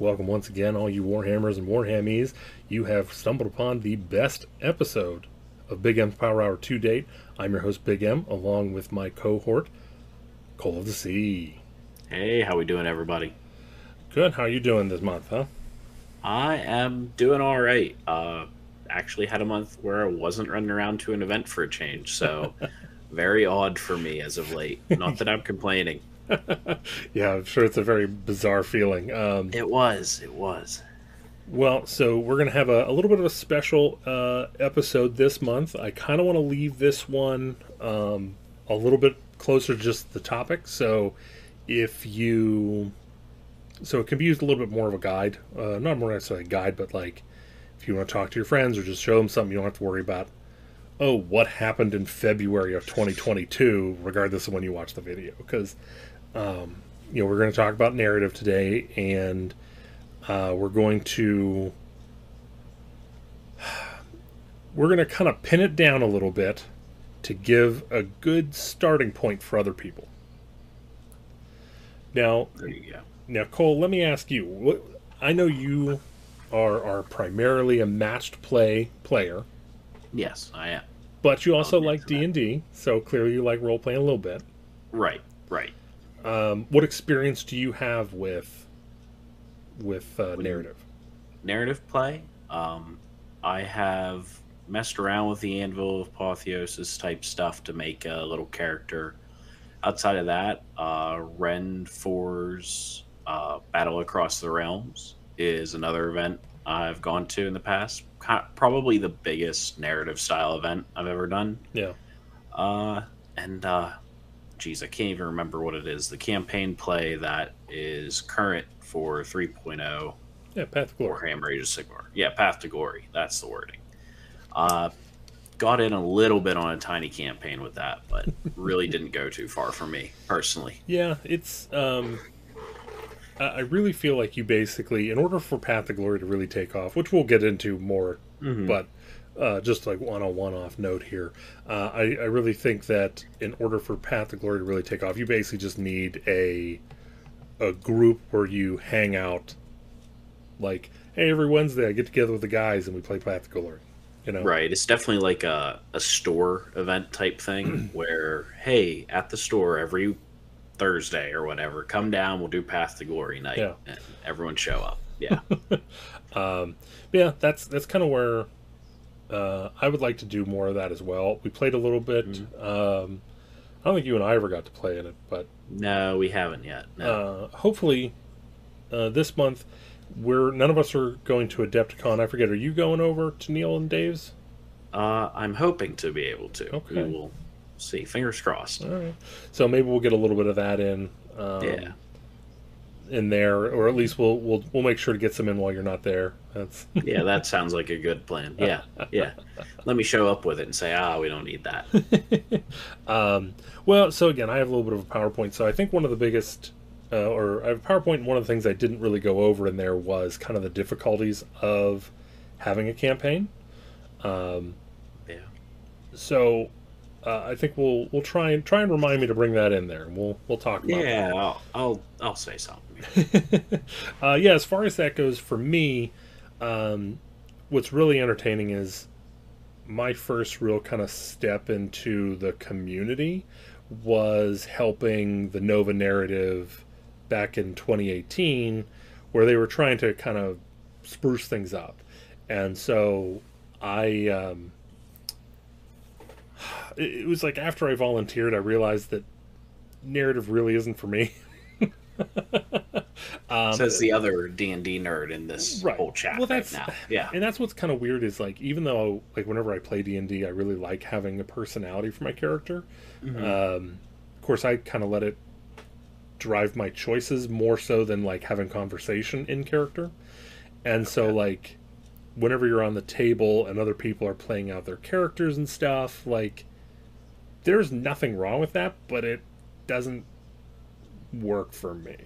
Welcome once again, all you Warhammers and Warhammies. You have stumbled upon the best episode of Big M's Power Hour to date. I'm your host, Big M, along with my cohort, Cole of the Sea. Hey, how we doing, everybody? Good. How are you doing this month, huh? I am doing all right. Uh, actually, had a month where I wasn't running around to an event for a change, so very odd for me as of late. Not that I'm complaining. yeah, I'm sure it's a very bizarre feeling. Um, It was. It was. well, so we're going to have a, a little bit of a special uh, episode this month. I kind of want to leave this one um, a little bit closer to just the topic. So if you. So it can be used a little bit more of a guide. Uh, not more necessarily a guide, but like if you want to talk to your friends or just show them something, you don't have to worry about, oh, what happened in February of 2022, regardless of when you watch the video. Because um, you know, we're going to talk about narrative today, and uh, we're going to we're going to kind of pin it down a little bit to give a good starting point for other people. Now, There you go. now, Cole, let me ask you. What, I know you are are primarily a matched play player, Yes, I am. but you also I'll like D and D, So clearly, you like role playing a little bit. Right. Right. Um, what experience do you have with with uh, narrative? Narrative play. Um, I have messed around with the Anvil of Apotheosis type stuff to make a little character. Outside of that, uh, Ren 4's uh, Battle Across the Realms is another event I've gone to in the past. Probably the biggest narrative style event I've ever done. Yeah. Uh, and uh, geez, I can't even remember what it is. The campaign play that is current for 3.0 Yeah, Path of Glory. Warhammer Age of Sigmar. Yeah, Path to Glory. That's the wording. Uh, got in a little bit on a tiny campaign with that, but really didn't go too far for me personally. Yeah, it's. Um, I really feel like you basically, in order for Path of Glory to really take off, which we'll get into more, Mhm. but uh, just like on a one-off note here, uh, I, I really think that in order for Path of Glory to really take off, you basically just need a a group where you hang out. Like, hey, every Wednesday I get together with the guys and we play Path of Glory. You know, Right. It's definitely like a, a store event type thing where, hey, at the store every Thursday or whatever, come down, we'll do Path to Glory night. Yeah. And everyone show up. Yeah. Um, yeah, that's that's kind of where uh, I would like to do more of that as well. We played a little bit. Um, I don't think you and I ever got to play in it, but no, we haven't yet. No. uh, hopefully uh, this month we're none of us are going to Adepticon. I forget. Are you going over to Neil and Dave's? Uh, I'm hoping to be able to. Okay. We will see. Fingers crossed. All right. So maybe we'll get a little bit of that in. Um, Yeah. In there, or at least we'll we'll we'll make sure to get some in while you're not there. That's Yeah, that sounds like a good plan. Yeah, yeah. Let me show up with it and say, ah, we don't need that. Um, well, so again, I have a little bit of a PowerPoint. So I think one of the biggest, uh, or I have a PowerPoint. One of the things I didn't really go over in there was kind of the difficulties of having a campaign. Um, Yeah. so uh, I think we'll we'll try and try and remind me to bring that in there, and we'll we'll talk about that. Yeah, I'll, I'll, I'll say something. uh, yeah, as far as that goes, for me, um, what's really entertaining is my first real kind of step into the community was helping the Nova narrative back in 2018, where they were trying to kind of spruce things up. And so I, um, it was like after I volunteered, I realized that narrative really isn't for me. um, Says the other D and D nerd in this Right. whole chat Well, right that's- now. Yeah, and that's what's kind of weird is like even though like whenever I play D and D, I really like having a personality for my character. Mhm. Um, of course, I kind of let it drive my choices more so than like having conversation in character. And so like whenever you're on the table and other people are playing out their characters and stuff, like there's nothing wrong with that, but it doesn't work for me.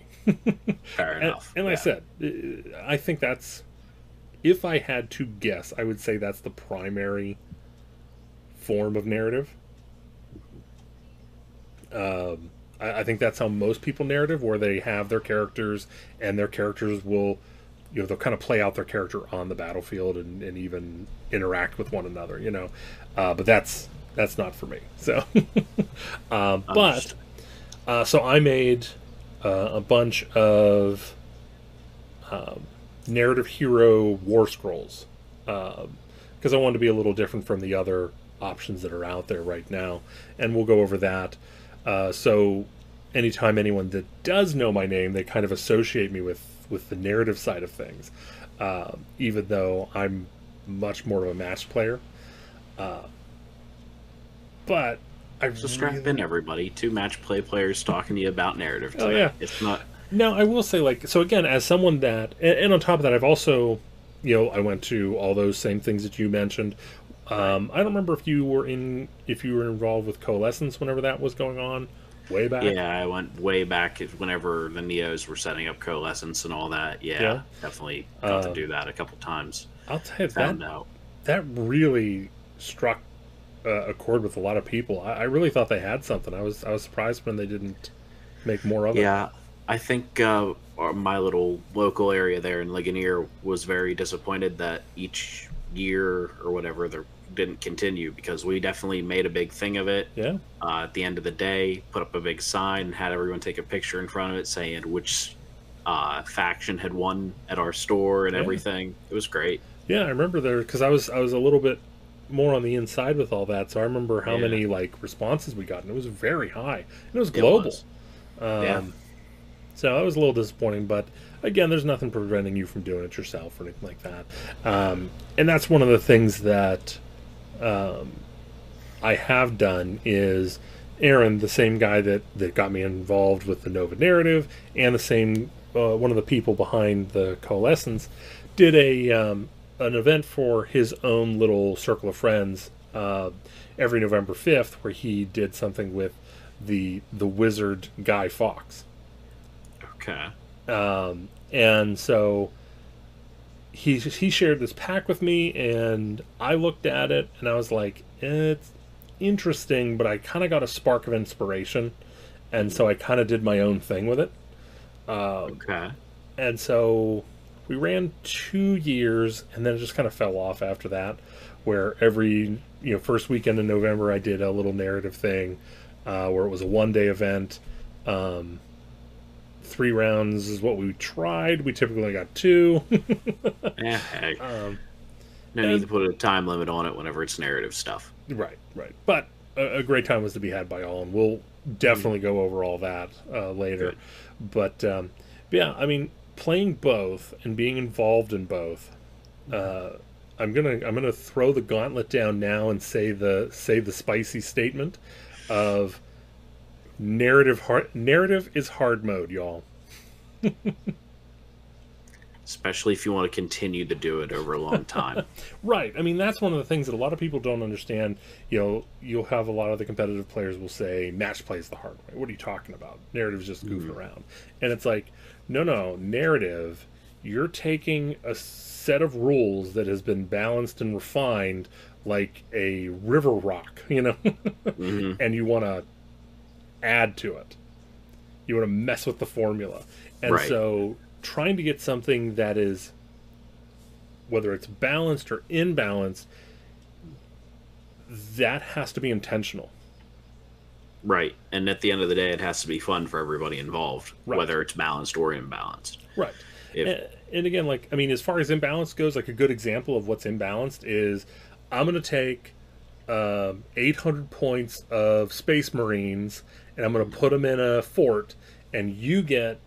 fair And, enough. and like I said, uh, I think that's if I had to guess, I would say that's the primary form of narrative. Um, I, I think that's how most people narrative, where they have their characters and their characters will you know they'll kind of play out their character on the battlefield and, and even interact with one another. You know, uh, but that's that's not for me. So, um, but uh, so I made uh, a bunch of um, narrative hero war scrolls because um, I wanted to be a little different from the other options that are out there right now, and we'll go over that. Uh, so, anytime anyone that does know my name, they kind of associate me with with the narrative side of things, uh, even though I'm much more of a match player. Uh, but I so strap really... in everybody. Two match play players talking to you about narrative. Today. Oh yeah, it's not. Now I will say like so again as someone that and, and, on top of that I've also you know I went to all those same things that you mentioned. Um, I don't remember if you were in if you were involved with Coalescence whenever that was going on way back. Yeah, I went way back whenever the Neos were setting up Coalescence and all that. Yeah, yeah. definitely got uh, to do that a couple times. I'll tell you that out. that really struck uh, a chord with a lot of people. I, I, really thought they had something. I was I was surprised when they didn't make more of it. Yeah, I think uh, my little local area there in Ligonier was very disappointed that each year or whatever there didn't continue because we definitely made a big thing of it. Yeah. Uh, at the end of the day, put up a big sign, and had everyone take a picture in front of it saying which uh, faction had won at our store and yeah. everything. It was great. Yeah, I remember there because I was I was a little bit more on the inside with all that, so I remember how yeah. many like responses we got, and it was very high. And it was global. It was. Um, yeah. So that was a little disappointing, but again, there's nothing preventing you from doing it yourself or anything like that. Um, and that's one of the things that um, I have done is Aaron, the same guy that, that got me involved with the Nova narrative, and the same uh, one of the people behind the Coalescence, did a um, an event for his own little circle of friends uh, every November fifth, where he did something with the the wizard Guy Fawkes. Okay. Um, and so he he shared this pack with me, and I looked at it, and I was like, it's interesting, but I kind of got a spark of inspiration, and so I kind of did my own thing with it. Um, okay. And so we ran two years, and then it just kind of fell off after that. Where every you know first weekend in November, I did a little narrative thing, uh, where it was a one day event. Um, three rounds is what we tried. We typically got two. yeah, hey. um, no and, need to put a time limit on it whenever it's narrative stuff. Right, right. But a, a great time was to be had by all, and we'll definitely go over all that uh, later. Good. But, um, but yeah, I mean, playing both and being involved in both. Uh, I'm gonna I'm gonna throw the gauntlet down now and say the say the spicy statement of narrative hard narrative is hard mode, y'all. Especially if you want to continue to do it over a long time. right. I mean, that's one of the things that a lot of people don't understand. You know, you'll have a lot of the competitive players will say match play is the hard way. What are you talking about? Narrative's just goofing mm-hmm. around. And it's like, no, no, narrative, you're taking a set of rules that has been balanced and refined like a river rock, you know, mm-hmm. and you want to add to it. You want to mess with the formula. And right. so trying to get something that is whether it's balanced or imbalanced that has to be intentional. Right. And at the end of the day it has to be fun for everybody involved, right. whether it's balanced or imbalanced. Right. If, and, and again like I mean as far as imbalance goes like a good example of what's imbalanced is I'm going to take um, 800 points of Space Marines and I'm going to put them in a fort, and you get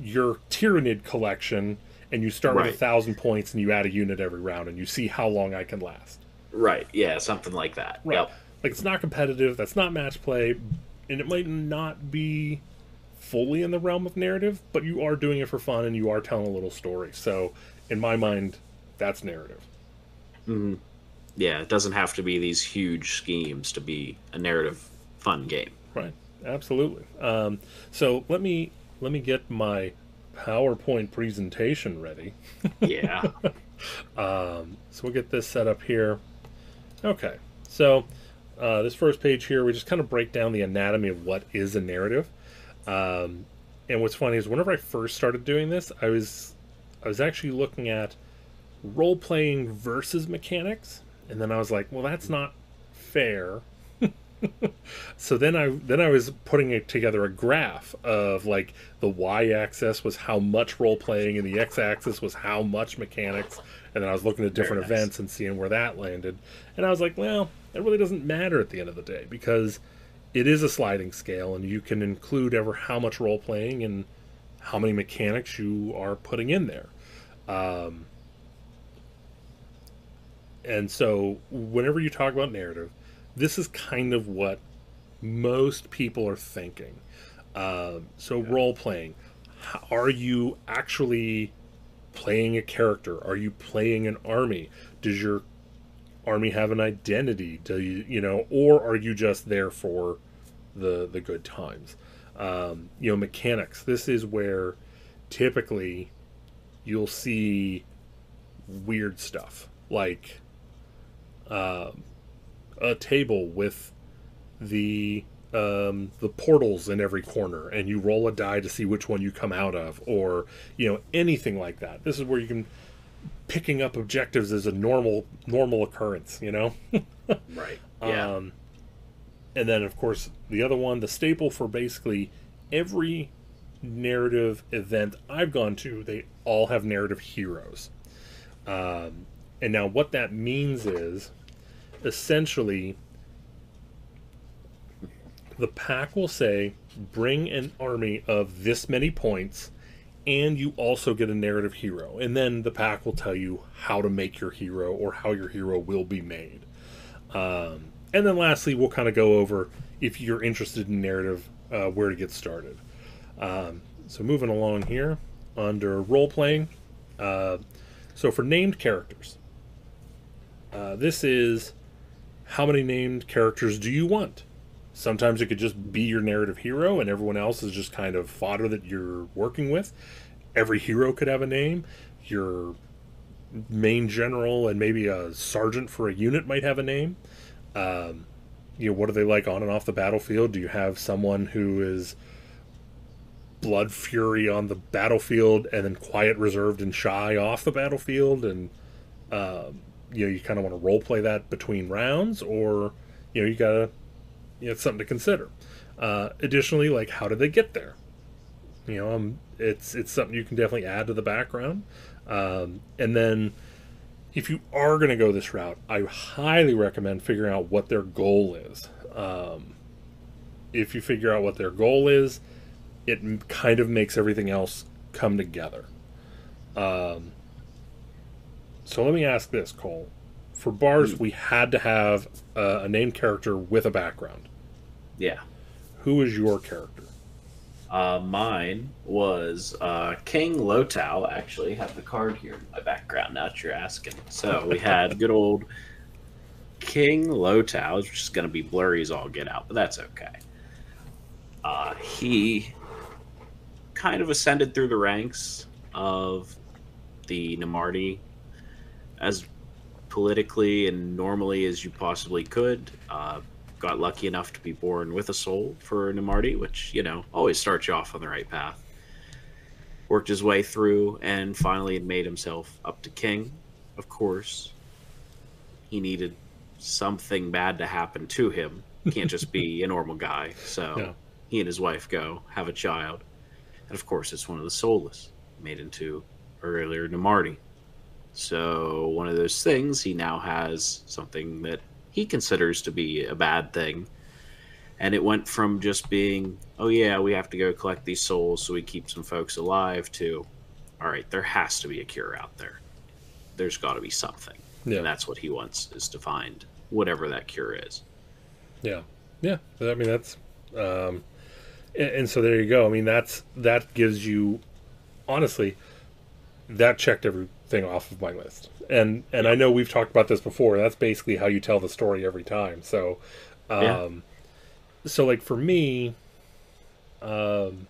your Tyranid collection, and you start right. with a thousand points, and you add a unit every round, and you see how long I can last. Right. Yeah, something like that. Right. Yep. Like it's not competitive. That's not match play, and it might not be fully in the realm of narrative, but you are doing it for fun, and you are telling a little story. So, in my mind, that's narrative. Mm-hmm. Yeah, it doesn't have to be these huge schemes to be a narrative fun game. Right. Absolutely. Um, so let me let me get my PowerPoint presentation ready. Yeah. um, so we'll get this set up here. Okay. So uh, this first page here, we just kind of break down the anatomy of what is a narrative. Um, and what's funny is whenever I first started doing this, I was I was actually looking at role playing versus mechanics, and then I was like, well, that's not fair. so then I then I was putting it together a graph of like the y-axis was how much role playing and the x-axis was how much mechanics, and then I was looking at different nice. events and seeing where that landed, and I was like, well, it really doesn't matter at the end of the day because it is a sliding scale, and you can include ever how much role playing and how many mechanics you are putting in there. Um, and so, whenever you talk about narrative, this is kind of what most people are thinking. Uh, so, yeah. role playing. Are you actually playing a character? Are you playing an army? Does your army have an identity? Do you, you know, or are you just there for the the good times? Um, you know, mechanics. This is where typically you'll see weird stuff like um, a table with the um, the portals in every corner, and you roll a die to see which one you come out of, or you know anything like that. This is where you can picking up objectives is a normal normal occurrence. You know, right? Yeah. Um, and then of course the other one, the staple for basically every narrative event I've gone to, they all have narrative heroes. Um, and now what that means is essentially the pack will say bring an army of this many points and you also get a narrative hero. And then the pack will tell you how to make your hero or how your hero will be made. Um, and then lastly we'll kind of go over if you're interested in narrative uh, where to get started. Um, so moving along here under role playing uh, so for named characters uh, this is how many named characters do you want? Sometimes it could just be your narrative hero, and everyone else is just kind of fodder that you're working with. Every hero could have a name. Your main general and maybe a sergeant for a unit might have a name. Um, you know, what are they like on and off the battlefield? Do you have someone who is blood fury on the battlefield and then quiet, reserved, and shy off the battlefield? And um, you know you kind of want to role play that between rounds, or you know you gotta you know it's something to consider. Uh, additionally, like how did they get there? You know, um, it's it's something you can definitely add to the background, um, and then if you are going to go this route, I highly recommend figuring out what their goal is. Um, if you figure out what their goal is, it kind of makes everything else come together. Um, so let me ask this, Cole. For bars, we had to have uh, a named character with a background. Yeah. Who was your character? Uh, mine was uh, King Lotau. Actually, have the card here in my background. Now that you're asking, so we had good old King Lotau, which is going to be blurry as all get out, but that's okay. Uh, he kind of ascended through the ranks of the Namarti as politically and normally as you possibly could. Uh, got lucky enough to be born with a soul for Namarti, which, you know, always starts you off on the right path. Worked his way through and finally had made himself up to king. Of course, he needed something bad to happen to him. Can't just be a normal guy. So yeah. he and his wife go, have a child. And of course, it's one of the soulless, made into earlier Namarti. So, one of those things, he now has something that he considers to be a bad thing. And it went from just being, oh, yeah, we have to go collect these souls so we keep some folks alive, to, all right, there has to be a cure out there. There's got to be something. Yeah. And that's what he wants, is to find whatever that cure is. Yeah. Yeah. I mean, that's. Um, and, and so there you go. I mean, that's that gives you, honestly, that checked everything off of my list. And and I know we've talked about this before. That's basically how you tell the story every time. So, um, yeah. so like for me, um,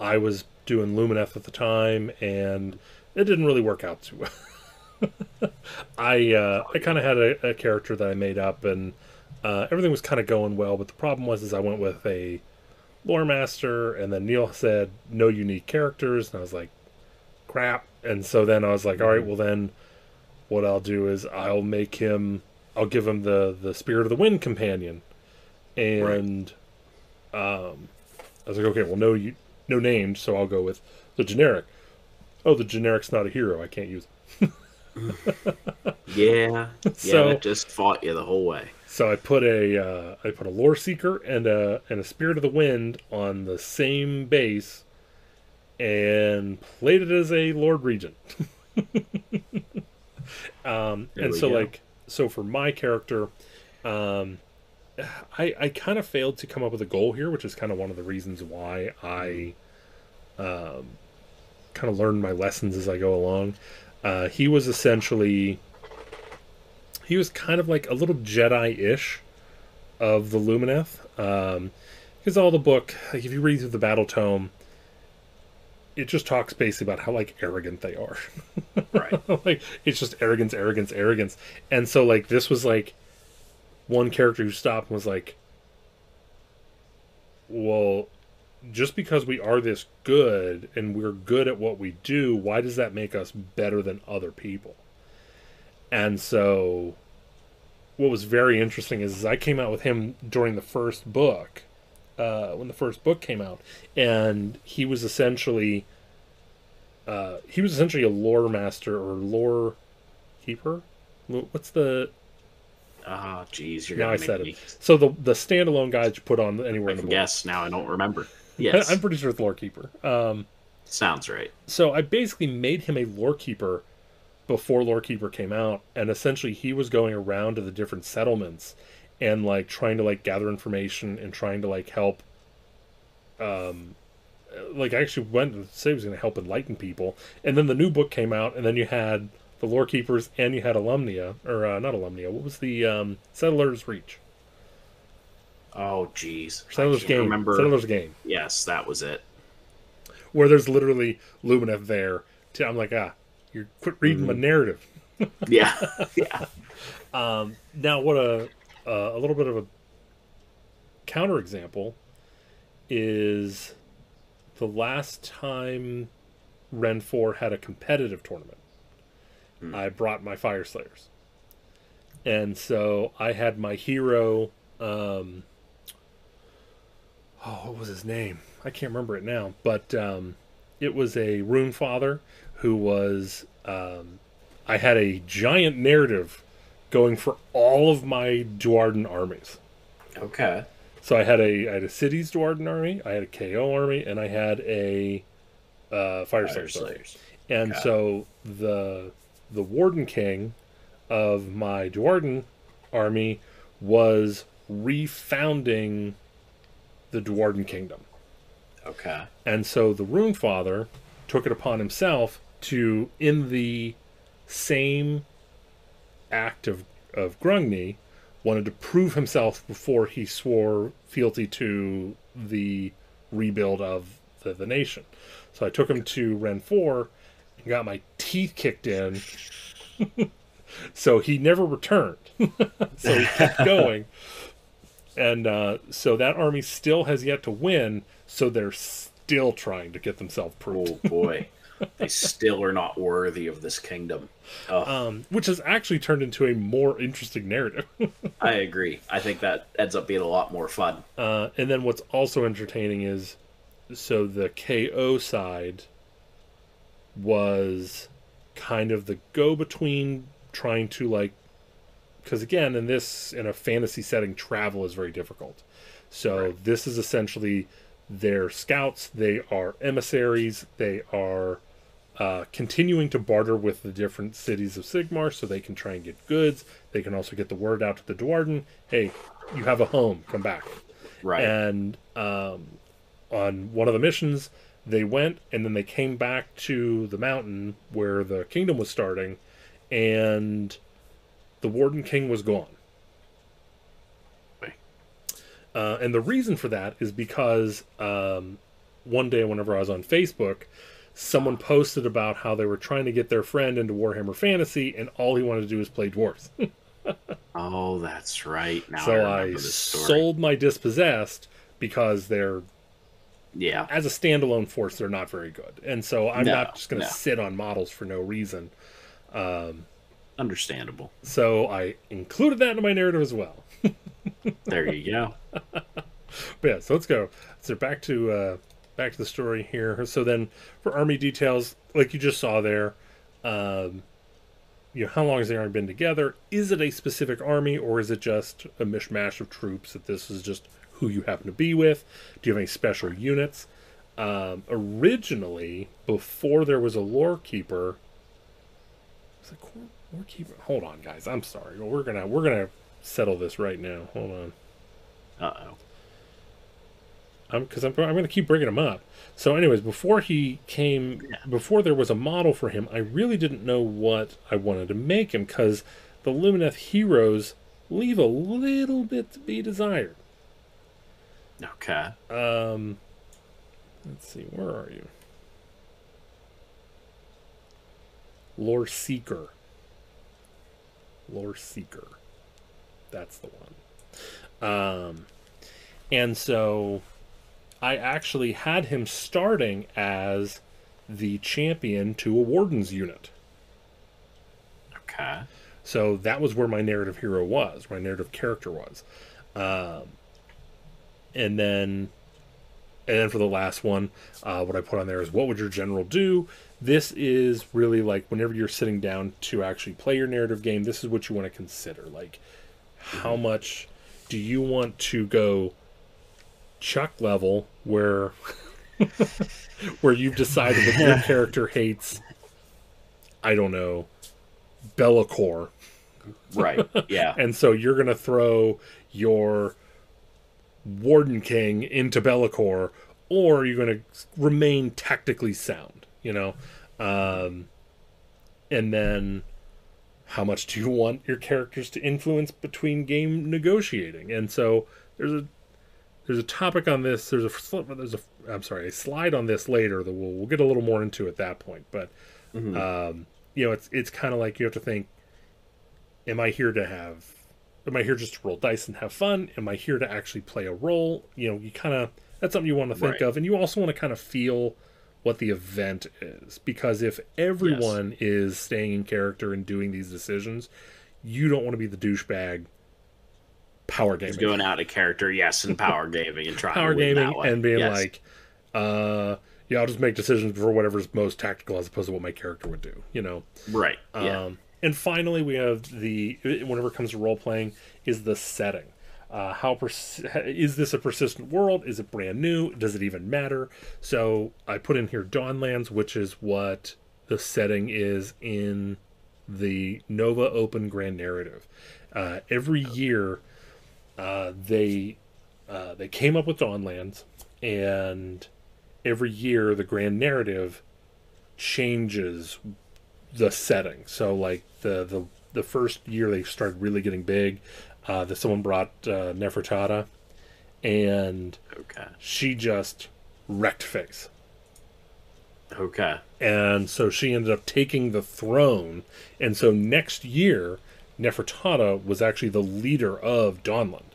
I was doing Lumineth at the time, and it didn't really work out too well. I uh, I kind of had a, a, character that I made up, and uh, everything was kind of going well. But the problem was, is I went with a lore master, and then Neil said no unique characters, and I was like, crap. And so then I was like, all right, well then, what I'll do is I'll make him, I'll give him the the Spirit of the Wind companion, and um, I was like, okay, well no you no named, so I'll go with the generic. Oh, the generic's not a hero. I can't use. Yeah, yeah, So- that just fought you the whole way. So I put a uh, I put a lore seeker and a and a spirit of the wind on the same base, and played it as a lord regent. um, and so go. like so for my character, um, I I kind of failed to come up with a goal here, which is kind of one of the reasons why I um, kind of learned my lessons as I go along. Uh, he was essentially he was kind of like a little Jedi-ish of the Lumineth. Um, because all the book, like if you read through the Battle Tome, it just talks basically about how like arrogant they are. Right. like it's just arrogance, arrogance, arrogance. And so like this was like one character who stopped and was like, "Well, just because we are this good and we're good at what we do, why does that make us better than other people?" And so what was very interesting is, is I came out with him during the first book, uh, when the first book came out, and he was essentially uh, he was essentially a lore master or lore keeper. What's the Oh, jeez, you're now gonna I said me it. So the the standalone guides you put on anywhere I in the guess now. I don't remember. Yes, I'm pretty sure it's lore keeper. Um, sounds right. so I basically made him a lore keeper before lore keeper came out, and essentially he was going around to the different settlements and like trying to like gather information and trying to like help. Um, like I actually went to say he was going to help enlighten people, and then the new book came out, and then you had the lore keepers and you had alumnia or uh, not alumnia. What was the um, settlers reach? Oh, geez, I Settler's Gain. remember. Settler's Gain. Yes, that was it. where there's literally Lumineth there. To, I'm like, ah, you're quit reading my narrative. Yeah, yeah. Um, now, what a uh, a little bit of a counterexample is the last time Ren Four had a competitive tournament. I brought my Fyreslayers, and so I had my hero. Um, oh, what was his name? I can't remember it now, but um, it was a Rune Father who was. Um, I had a giant narrative going for all of my Duardin armies. Okay. So I had a I had a cities Duardin army, I had a KO army, and I had a uh, Fire, Fyreslayers. And Okay. so the the Warden King of my Duardin army was refounding the Duardin Kingdom. Okay. And so the Rune Father took it upon himself to, in the same act of, of Grungni, wanted to prove himself before he swore fealty to the rebuild of the, the nation. So I took him to Ren 4 and got my teeth kicked in. so he never returned. so he kept going. And uh, so that army still has yet to win, so they're still trying to get themselves proved. Oh boy, they still are not worthy of this kingdom. Oh, Um, which has actually turned into a more interesting narrative. I agree. I think that ends up being a lot more fun. Uh, and then what's also entertaining is so the KO side was kind of the go between trying to like because again in this in a fantasy setting travel is very difficult so Right. this is essentially their scouts they are emissaries they are uh, continuing to barter with the different cities of Sigmar so they can try and get goods. They can also get the word out to the Duardin hey, you have a home, come back. Right. And um, on one of the missions, they went and then they came back to the mountain where the kingdom was starting, and the Warden King was gone. Uh, and the reason for that is because um, one day, whenever I was on Facebook, someone posted about how they were trying to get their friend into Warhammer Fantasy, and all he wanted to do was play dwarves. oh, that's right. Now so remember I sold my dispossessed because they're Yeah. as a standalone force, they're not very good, and so I'm No, not just going to no. sit on models for no reason. Um, Understandable. So I included that in my narrative as well. There you go. But yeah, so let's go. So back to uh, back to the story here. So then, for army details, like you just saw there, um, you know, how long has the army been together? Is it a specific army, or is it just a mishmash of troops? That this is just who you happen to be with? Do you have any special units? Um, originally, before there was a lore keeper, was it lore keeper? Hold on, guys. I'm sorry. We're gonna we're gonna settle this right now. Hold on. Uh oh. I'm because I'm, I'm going to keep bringing him up. So, anyways, before he came, Yeah. before there was a model for him, I really didn't know what I wanted to make him because the Lumineth heroes leave a little bit to be desired. Okay. Um, let's see, where are you? Lore Seeker. Lore Seeker. That's the one. Um, and so I actually had him starting as the champion to a Warden's unit. Okay. So that was where my narrative hero was, my narrative character was. Um, and then and then for the last one, uh, what I put on there is what would your general do? This is really like whenever you're sitting down to actually play your narrative game, this is what you want to consider. Like, how much do you want to go chuck level where where you've decided that your character hates I don't know Be'lakor Right. Yeah. and so you're going to throw your Warden King into Be'lakor, or you're going to remain tactically sound, you know? Um, and then how much do you want your characters to influence between game negotiating? And so there's a there's a topic on this. There's a there's a I'm sorry, a slide on this later that we'll we'll get a little more into at that point. But Mhm. um, you know, it's it's kind of like you have to think: Am I here to have? Am I here just to roll dice and have fun? Am I here to actually play a role? You know, you kind of that's something you want to think Right. of, and you also want to kind of feel what the event is because if everyone is staying in character and doing these decisions, you don't want to be the douchebag power gaming Just going out of character, yes, and power gaming and trying power gaming and being Yes. like, uh, yeah, I'll just make decisions for whatever's most tactical as opposed to what my character would do, you know. right. Yeah. Um, and finally, we have the whenever it comes to role playing is the setting. Uh, how pers- is this a persistent world? Is it brand new? Does it even matter? So I put in here Dawnlands, which is what the setting is in the Nova Open Grand Narrative. Uh, every year, uh, they uh, they came up with Dawnlands, and every year the Grand Narrative changes the setting. So like the the the first year they started really getting big, uh, that someone brought uh, Neferata, and okay. she just wrecked face. Okay. And so she ended up taking the throne. And so next year, Neferata was actually the leader of Dawnland.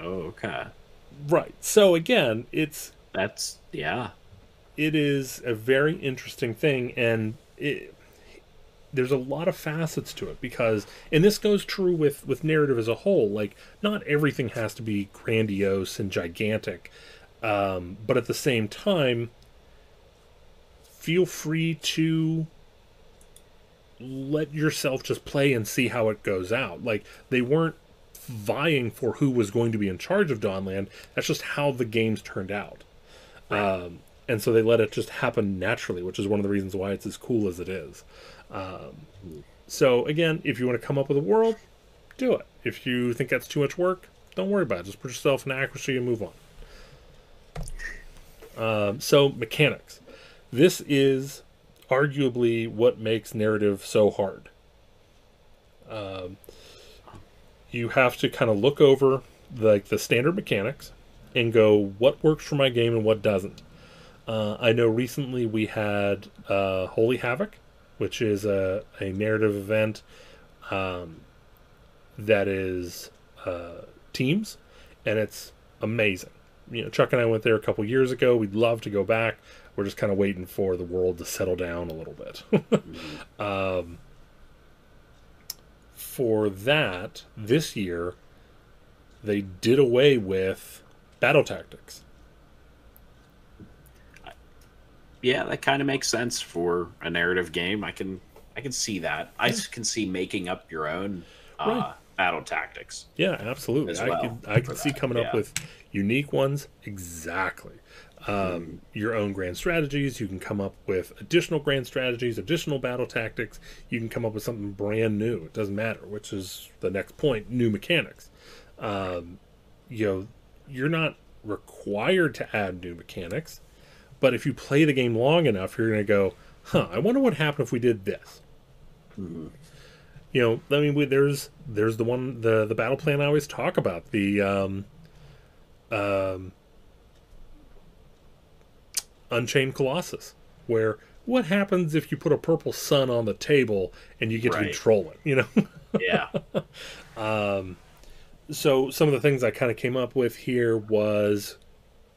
Oh, okay. Right. So again, it's That's yeah. it is a very interesting thing and it, there's a lot of facets to it because and this goes true with with narrative as a whole like not everything has to be grandiose and gigantic um, but at the same time feel free to let yourself just play and see how it goes out like they weren't vying for who was going to be in charge of Dawnland that's just how the games turned out um, and so they let it just happen naturally, which is one of the reasons why it's as cool as it is. Um, so again, if you want to come up with a world, do it. If you think that's too much work, don't worry about it. Just put yourself in accuracy and move on. Um, so mechanics. This is arguably what makes narrative so hard. Um, you have to kind of look over like the standard mechanics and go what works for my game and what doesn't. Uh, I know recently we had uh, Holy Havoc, which is a, a narrative event um, that is uh, teams, and it's amazing. you know, Chuck and I went there a couple years ago. We'd love to go back. We're just kind of waiting for the world to settle down a little bit. um, for that, this year, they did away with battle tactics. Yeah, that kind of makes sense for a narrative game. I can I can see that. I can see making up your own uh, right. battle tactics. Yeah, absolutely. Well I can I can see coming yeah. up with unique ones. Exactly. Um. Your own grand strategies. You can come up with additional grand strategies, additional battle tactics. You can come up with something brand new. It doesn't matter, which is the next point. New mechanics. Um, you know, you're not required to add new mechanics but if you play the game long enough, you're going to go, huh, I wonder what happened if we did this. Mm-hmm. You know, I mean, we, there's there's the one the the battle plan I always talk about the um, um, Unchained Colossus, where what happens if you put a purple sun on the table and you get right. to control it? You know? yeah. um, so some of the things I kind of came up with here was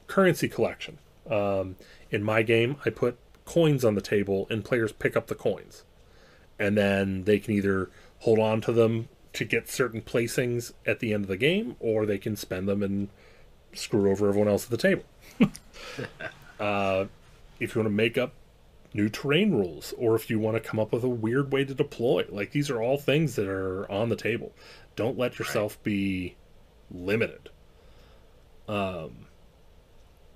currency collection. Um, in my game, I put coins on the table and players pick up the coins. And then they can either hold on to them to get certain placings at the end of the game, or they can spend them and screw over everyone else at the table. uh, if you want to make up new terrain rules, or if you want to come up with a weird way to deploy, like these are all things that are on the table. Don't let yourself right. be limited. Um,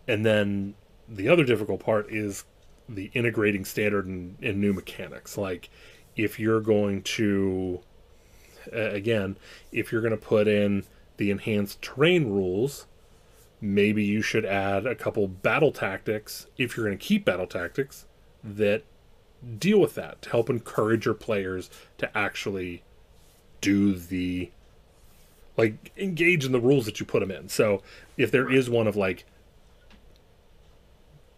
and then the other difficult part is the integrating standard and, new mechanics. Like if you're going to, again, if you're going to put in the enhanced terrain rules, maybe you should add a couple battle tactics if you're going to keep battle tactics that deal with that to help encourage your players to actually do the like engage in the rules that you put them in. So if there is one of like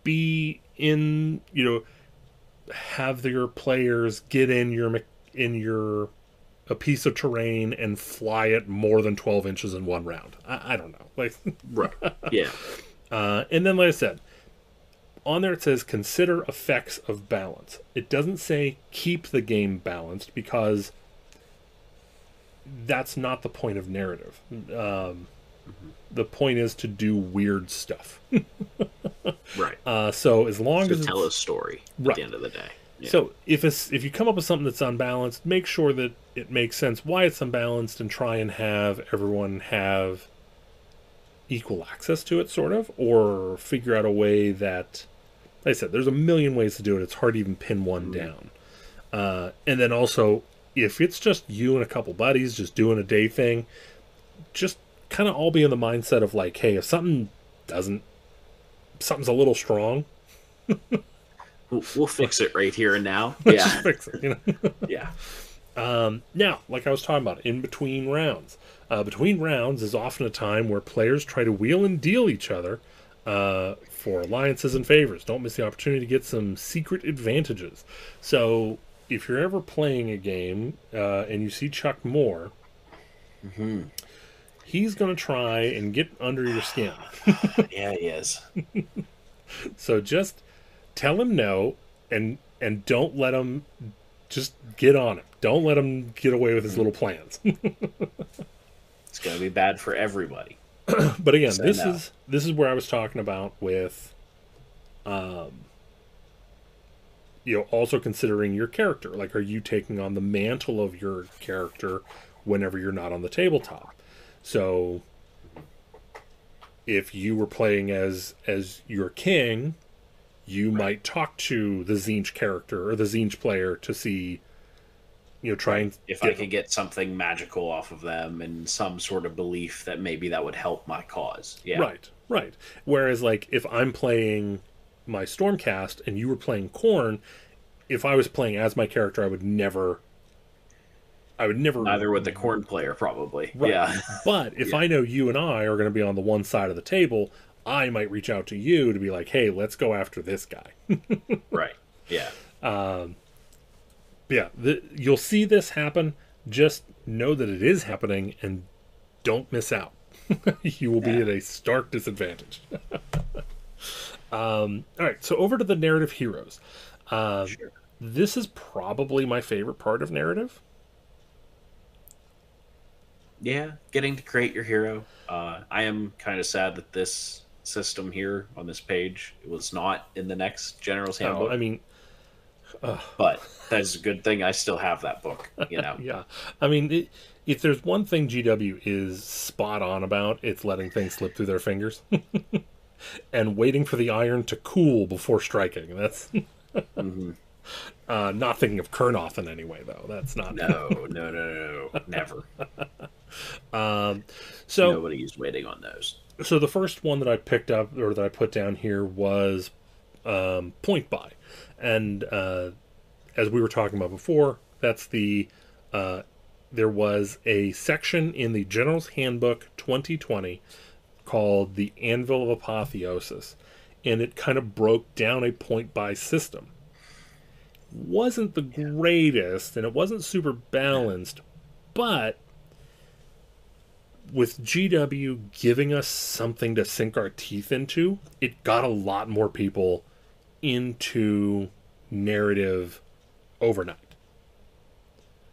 be in you know have your players get in your in your a piece of terrain and fly it more than 12 inches in one round i, I don't know like right yeah uh, and then like i said on there it says consider effects of balance it doesn't say keep the game balanced because that's not the point of narrative um, mm-hmm. the point is to do weird stuff right. Uh, so as long to as tell a story right. at the end of the day. Yeah. So if it's if you come up with something that's unbalanced, make sure that it makes sense why it's unbalanced, and try and have everyone have equal access to it, sort of, or figure out a way that, like I said, there's a million ways to do it. It's hard to even pin one mm-hmm. down. Uh, and then also, if it's just you and a couple buddies just doing a day thing, just kind of all be in the mindset of like, hey, if something doesn't something's a little strong. we'll, we'll, fix it right here and now. Yeah, fix it. You know? yeah. Um, now, like I was talking about, in between rounds, uh, between rounds is often a time where players try to wheel and deal each other uh, for alliances and favors. Don't miss the opportunity to get some secret advantages. So, if you're ever playing a game uh, and you see Chuck Moore, mm-hmm he's going to try and get under your skin. yeah, he is. so just tell him no and and don't let him just get on him. Don't let him get away with his little plans. it's going to be bad for everybody. but again, this no. is this is where I was talking about with um you know also considering your character. Like are you taking on the mantle of your character whenever you're not on the tabletop? So if you were playing as as your king, you might talk to the Tzeentch character or the Tzeentch player to see you know try and if I could get something magical off of them and some sort of belief that maybe that would help my cause. Yeah. Right. Right. Whereas like if I'm playing my Stormcast and you were playing Khorne, if I was playing as my character, I would never I would never. Neither would the Khorne player, probably. Right. Yeah. but if yeah. I know you and I are going to be on the one side of the table, I might reach out to you to be like, "Hey, let's go after this guy." right. Yeah. Um. Yeah. The, you'll see this happen. Just know that it is happening and don't miss out. you will be at a stark disadvantage. um, all right, so over to the narrative heroes. Um, Sure. This is probably my favorite part of narrative. Yeah, getting to create your hero. Uh, I am kind of sad that this system here on this page It was not in the next General's Oh, Handbook, I mean, but that's a good thing I still have that book. You know, yeah. I mean, it, if there's one thing GW is spot on about, it's letting things slip through their fingers and waiting for the iron to cool before striking. That's Mhm. uh, not thinking of Kurnoth in any way, though. That's not. no, no, no, no, no, never. Um, so Nobody's waiting on those. So the first one that I picked up or that I put down here was um, point buy, and uh, as we were talking about before, that's the uh, there was a section in the General's Handbook 2020 called the Anvil of Apotheosis, and it kind of broke down a point buy system. Wasn't the greatest, and it wasn't super balanced, but with GW giving us something to sink our teeth into, it got a lot more people into narrative overnight.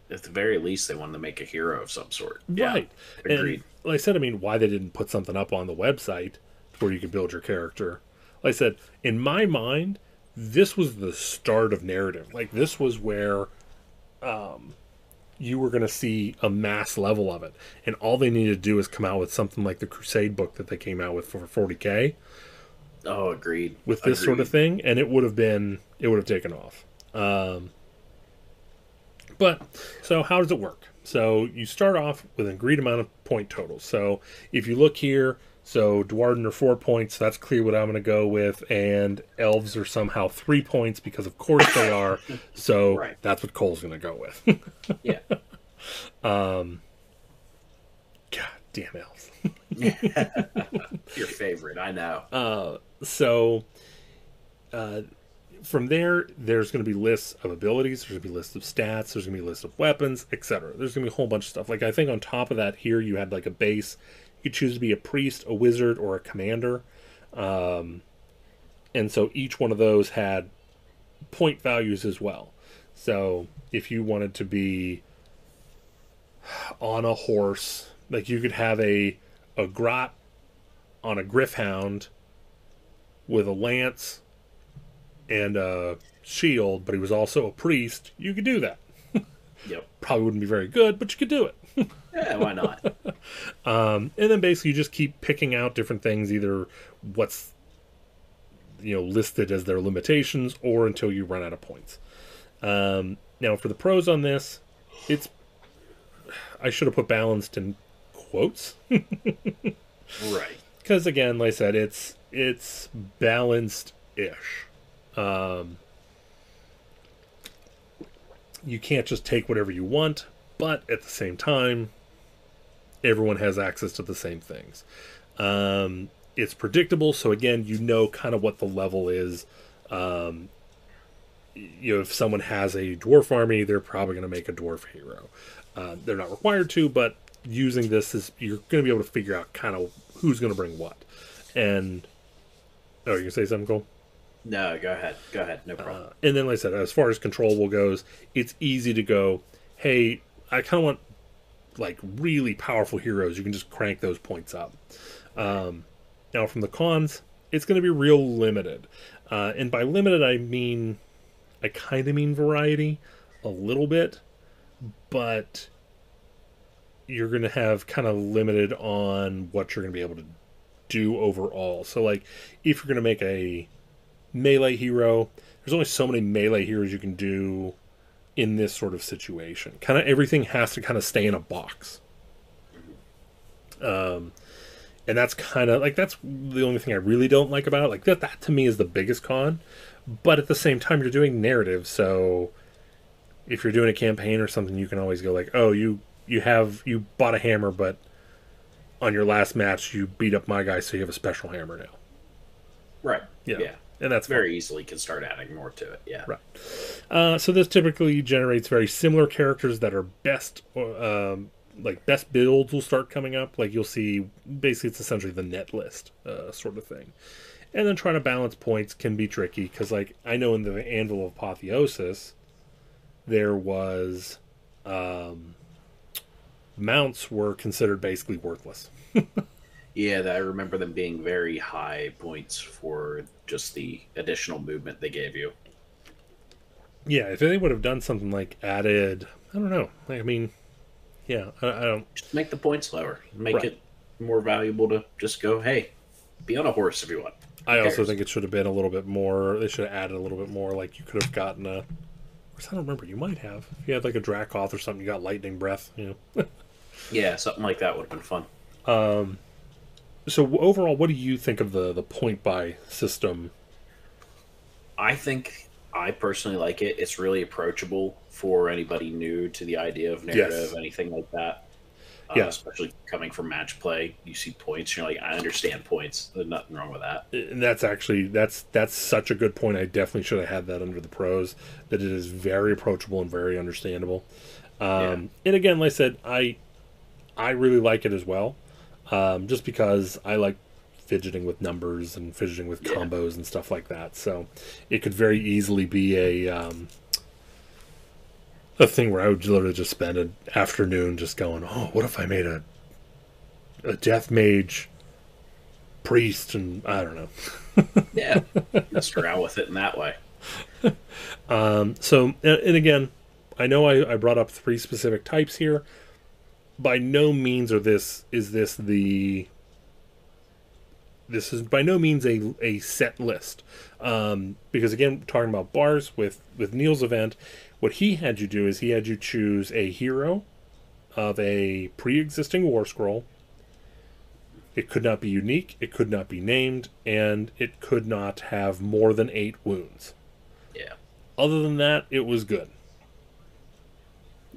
At the very least, they wanted to make a hero of some sort. Right. Yeah, agreed. And like I said, I mean, why they didn't put something up on the website where you can build your character. Like I said, in my mind, this was the start of narrative. Like this was where um you were going to see a mass level of it. And all they needed to do is come out with something like the Crusade book that they came out with for 40k oh, agreed. with this sort of thing and it would have been it would have taken off. Um but so how does it work? So you start off with an agreed amount of point totals. So if you look here, so Duardin are four points, so that's clear what I'm going to go with, and elves are somehow three points because of course they are. So Right. that's what Cole's going to go with. Yeah. Um. God damn elves. Your favorite, I know. Uh, so uh, from there, there's going to be lists of abilities. There's going to be lists of stats. There's going to be lists of weapons, etc. There's going to be a whole bunch of stuff. Like I think on top of that, here you had like a base. Could choose to be a priest, a wizard, or a commander. Um, and so each one of those had point values as well. So if you wanted to be on a horse, like you could have a a grot on a griffhound with a lance and a shield, but he was also a priest, you could do that. Yep. Probably wouldn't be very good, but you could do it. Yeah, why not? Um, and then basically you just keep picking out different things, either what's you know listed as their limitations, or until you run out of points. Um, now for the pros on this, it's I should have put balanced in quotes. right. because again, like I said, it's it's balanced ish. Um, you can't just take whatever you want, but at the same time, everyone has access to the same things. Um, it's predictable, so again, you know kind of what the level is. Um, you know, if someone has a dwarf army, they're probably going to make a dwarf hero. Uh, they're not required to, but using this is you're going to be able to figure out kind of who's going to bring what. And oh, you can say something, Cole? No, go ahead. Go ahead. No problem. Uh, and then, like I said, as far as controllable goes, it's easy to go. Hey, I kind of want like really powerful heroes. You can just crank those points up. Um, now, from the cons, it's going to be real limited, uh, and by limited, I mean I kind of mean variety, a little bit, but you're going to have kind of limited on what you're going to be able to do overall. So, like, if you're going to make a melee hero, there's only so many melee heroes you can do in this sort of situation. Kind of everything has to kind of stay in a box. Um, and that's kind of like that's the only thing I really don't like about it. Like that, that to me is the biggest con. But at the same time, you're doing narrative, so if you're doing a campaign or something, you can always go like, "Oh, you you have you bought a hammer, but on your last match you beat up my guy, so you have a special hammer now." right. Yeah, Yeah. And that's. Very easily can start adding more to it. Yeah. Right. Uh, so this typically generates very similar characters that are best um, like best builds will start coming up. Like you'll see, basically, it's essentially the net list uh, sort of thing. And then trying to balance points can be tricky because, like, I know in the Anvil of Apotheosis, there was um, mounts were considered basically worthless. yeah, I remember them being very high points for just the additional movement they gave you. Yeah, if they would have done something like added, I don't know. I mean, yeah, I, I don't. Just make the points lower. Make right. it more valuable to just go, hey, be on a horse if you want. I also think it should have been a little bit more. They should have added a little bit more. Like you could have gotten a. I don't remember. You might have. If you had like a Dracoth or something, you got lightning breath. You know. yeah, something like that would have been fun. Um. So overall, what do you think of the the point buy system? I think I personally like it. It's really approachable for anybody new to the idea of narrative, yes. anything like that. Uh, yeah, especially coming from match play, you see points. You're like, I understand points. There's nothing wrong with that. And that's actually that's that's such a good point. I definitely should have had that under the pros. That it is very approachable and very understandable. Um, yeah. And again, like I said, I I really like it as well, um, just because I like fidgeting with numbers and fidgeting with yeah. combos and stuff like that. So it could very easily be a um, a thing where I would literally just spend an afternoon just going, "Oh, what if I made a a death mage priest?" And I don't know. yeah, messed around with it in that way. Um, so, and, and again, I know I, I brought up three specific types here. By no means are this is this the this is by no means a, a set list. Um, because again talking about bars with with neil's event what he had you do is he had you choose a hero of a pre-existing war scroll. It could not be unique it could not be named and it could not have more than eight wounds. Yeah. Other than that it was good.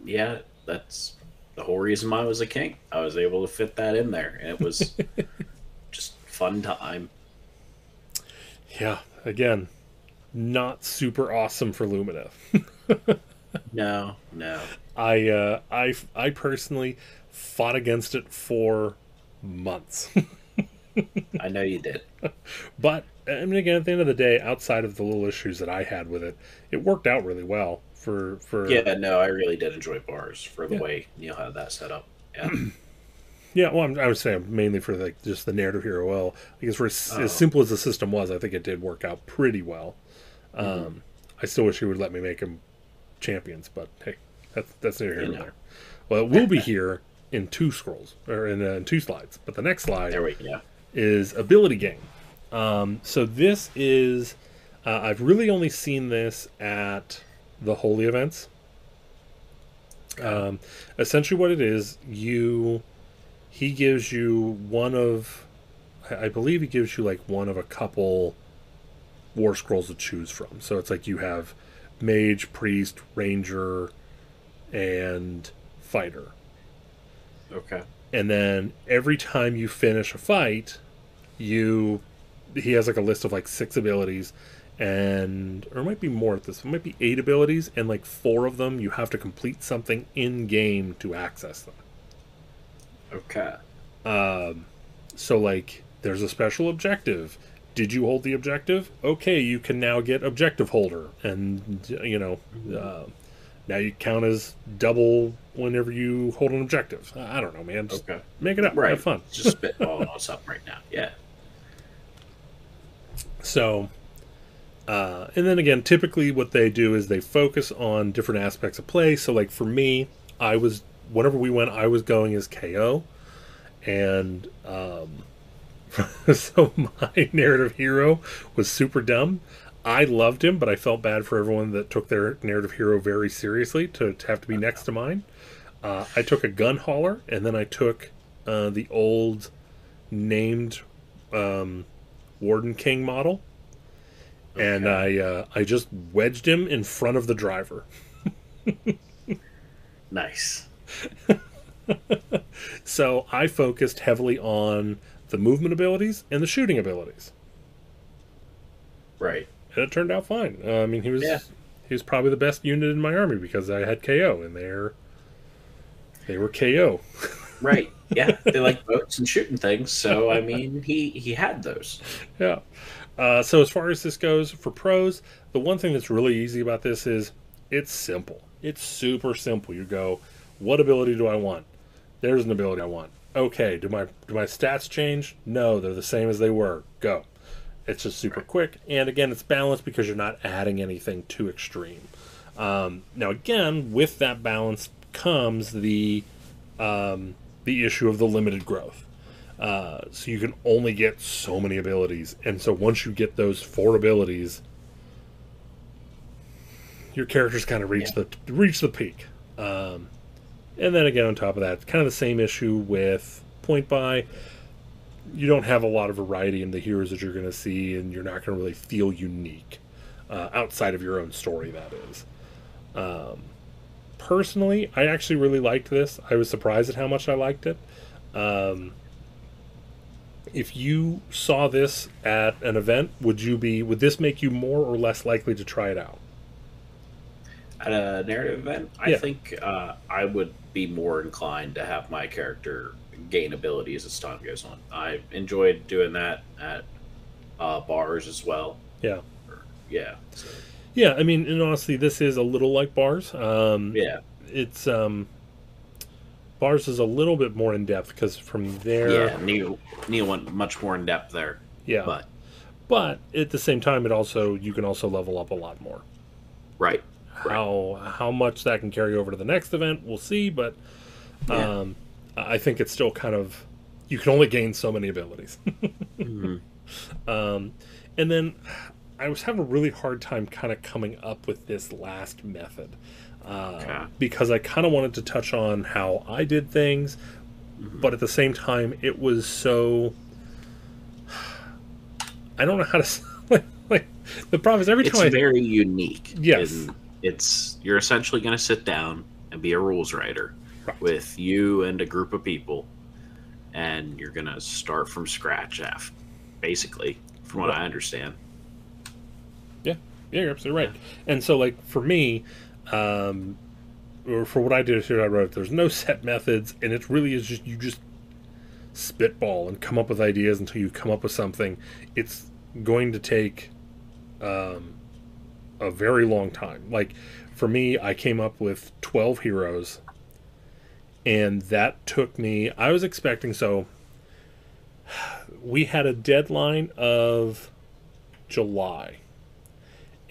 Yeah that's the whole reason why i was a king i was able to fit that in there and it was just fun time. Yeah, again, not super awesome for Lumina. no, no. I uh, I I personally fought against it for months. I know you did. But I mean, again, at the end of the day, outside of the little issues that I had with it, it worked out really well for for. Yeah, no, I really did enjoy bars for the yeah. way Neil had that set up. Yeah. Yeah, well, I'm, I was saying mainly for like just the narrative here. Well, I guess for as, oh. as, simple as the system was, I think it did work out pretty well. Mm-hmm. Um, I still wish he would let me make him champions, but hey, that's that's neither here there. Well, it will be here in two scrolls or in, uh, in two slides, but the next slide there we go. Is ability gain. Um, so this is uh, I've really only seen this at the holy events. Um, essentially, what it is, you he gives you one of I believe he gives you like one of a couple war scrolls to choose from. So it's like you have mage, priest, ranger, and fighter. Okay. And then every time you finish a fight, you he has like a list of like six abilities and or it might be more at this. It might be eight abilities and like four of them you have to complete something in game to access them. Okay. Um, so like, there's a special objective. Did you hold the objective? Okay, you can now get objective holder, and you know, uh, now you count as double whenever you hold an objective. I don't know, man. Just okay. Make it up. Right. Have fun. Just spitballing on something right now. Yeah. So, uh, and then again, typically what they do is they focus on different aspects of play. So, like for me, I was whenever we went, I was going as KO, and um, so my narrative hero was super dumb. I loved him, but I felt bad for everyone that took their narrative hero very seriously to, to have to be next to mine. Uh, I took a gun hauler, and then I took uh, the old named um, Warden King model, okay. and I uh, I just wedged him in front of the driver. nice. so I focused heavily on the movement abilities and the shooting abilities. Right. And it turned out fine. Uh, I mean, he was yeah. he was probably the best unit in my army because I had KO in there. They were KO. Right. Yeah. they like boats and shooting things. So I mean, he he had those. Yeah. Uh, so as far as this goes for pros, the one thing that's really easy about this is it's simple. It's super simple. You go, what ability do I want? There's an ability I want. Okay, do my do my stats change? No, they're the same as they were. Go. It's just super quick, and again, it's balanced because you're not adding anything too extreme. Um, now, again, with that balance comes the um, the issue of the limited growth. Uh, so you can only get so many abilities, and so once you get those four abilities, your characters kind of reach Yeah. the reach the peak. Um, and then again, on top of that, kind of the same issue with point buy. You don't have a lot of variety in the heroes that you're going to see, and you're not going to really feel unique uh, outside of your own story. That is. Um, personally, I actually really liked this. I was surprised at how much I liked it. Um, if you saw this at an event, would you be? Would this make you more or less likely to try it out? At a narrative event, I Yeah. think uh, I would be more inclined to have my character gain abilities as time goes on. I enjoyed doing that at uh, bars as well. Yeah. Or- yeah. So, Yeah, I mean, and honestly, this is a little like bars. Um, yeah. It's um, bars is a little bit more in depth because from there, Yeah. Neil Neil went much more in depth there, yeah. but But at the same time, it also you can also level up a lot more. right. Right. How how much that can carry over to the next event, we'll see. But Yeah. I think it's still kind of you can only gain so many abilities. Mhm. Um, and then I was having a really hard time kind of coming up with this last method uh, Okay. because I kind of wanted to touch on how I did things, Mhm. but at the same time, it was so. I don't know how to. Like, like the problem is every It's time I. It's very unique. Yes. It's you're essentially going to sit down and be a rules writer Right. with you and a group of people, and you're going to start from scratch, af basically, from what I understand. Yeah, yeah, you're absolutely right. And so, like for me, um, or for what I did here, I wrote there's no set methods, and it really is just you just spitball and come up with ideas until you come up with something. It's going to take um, a very long time. Like for me, I came up with 12 heroes, and that took me. I was expecting so. We had a deadline of July.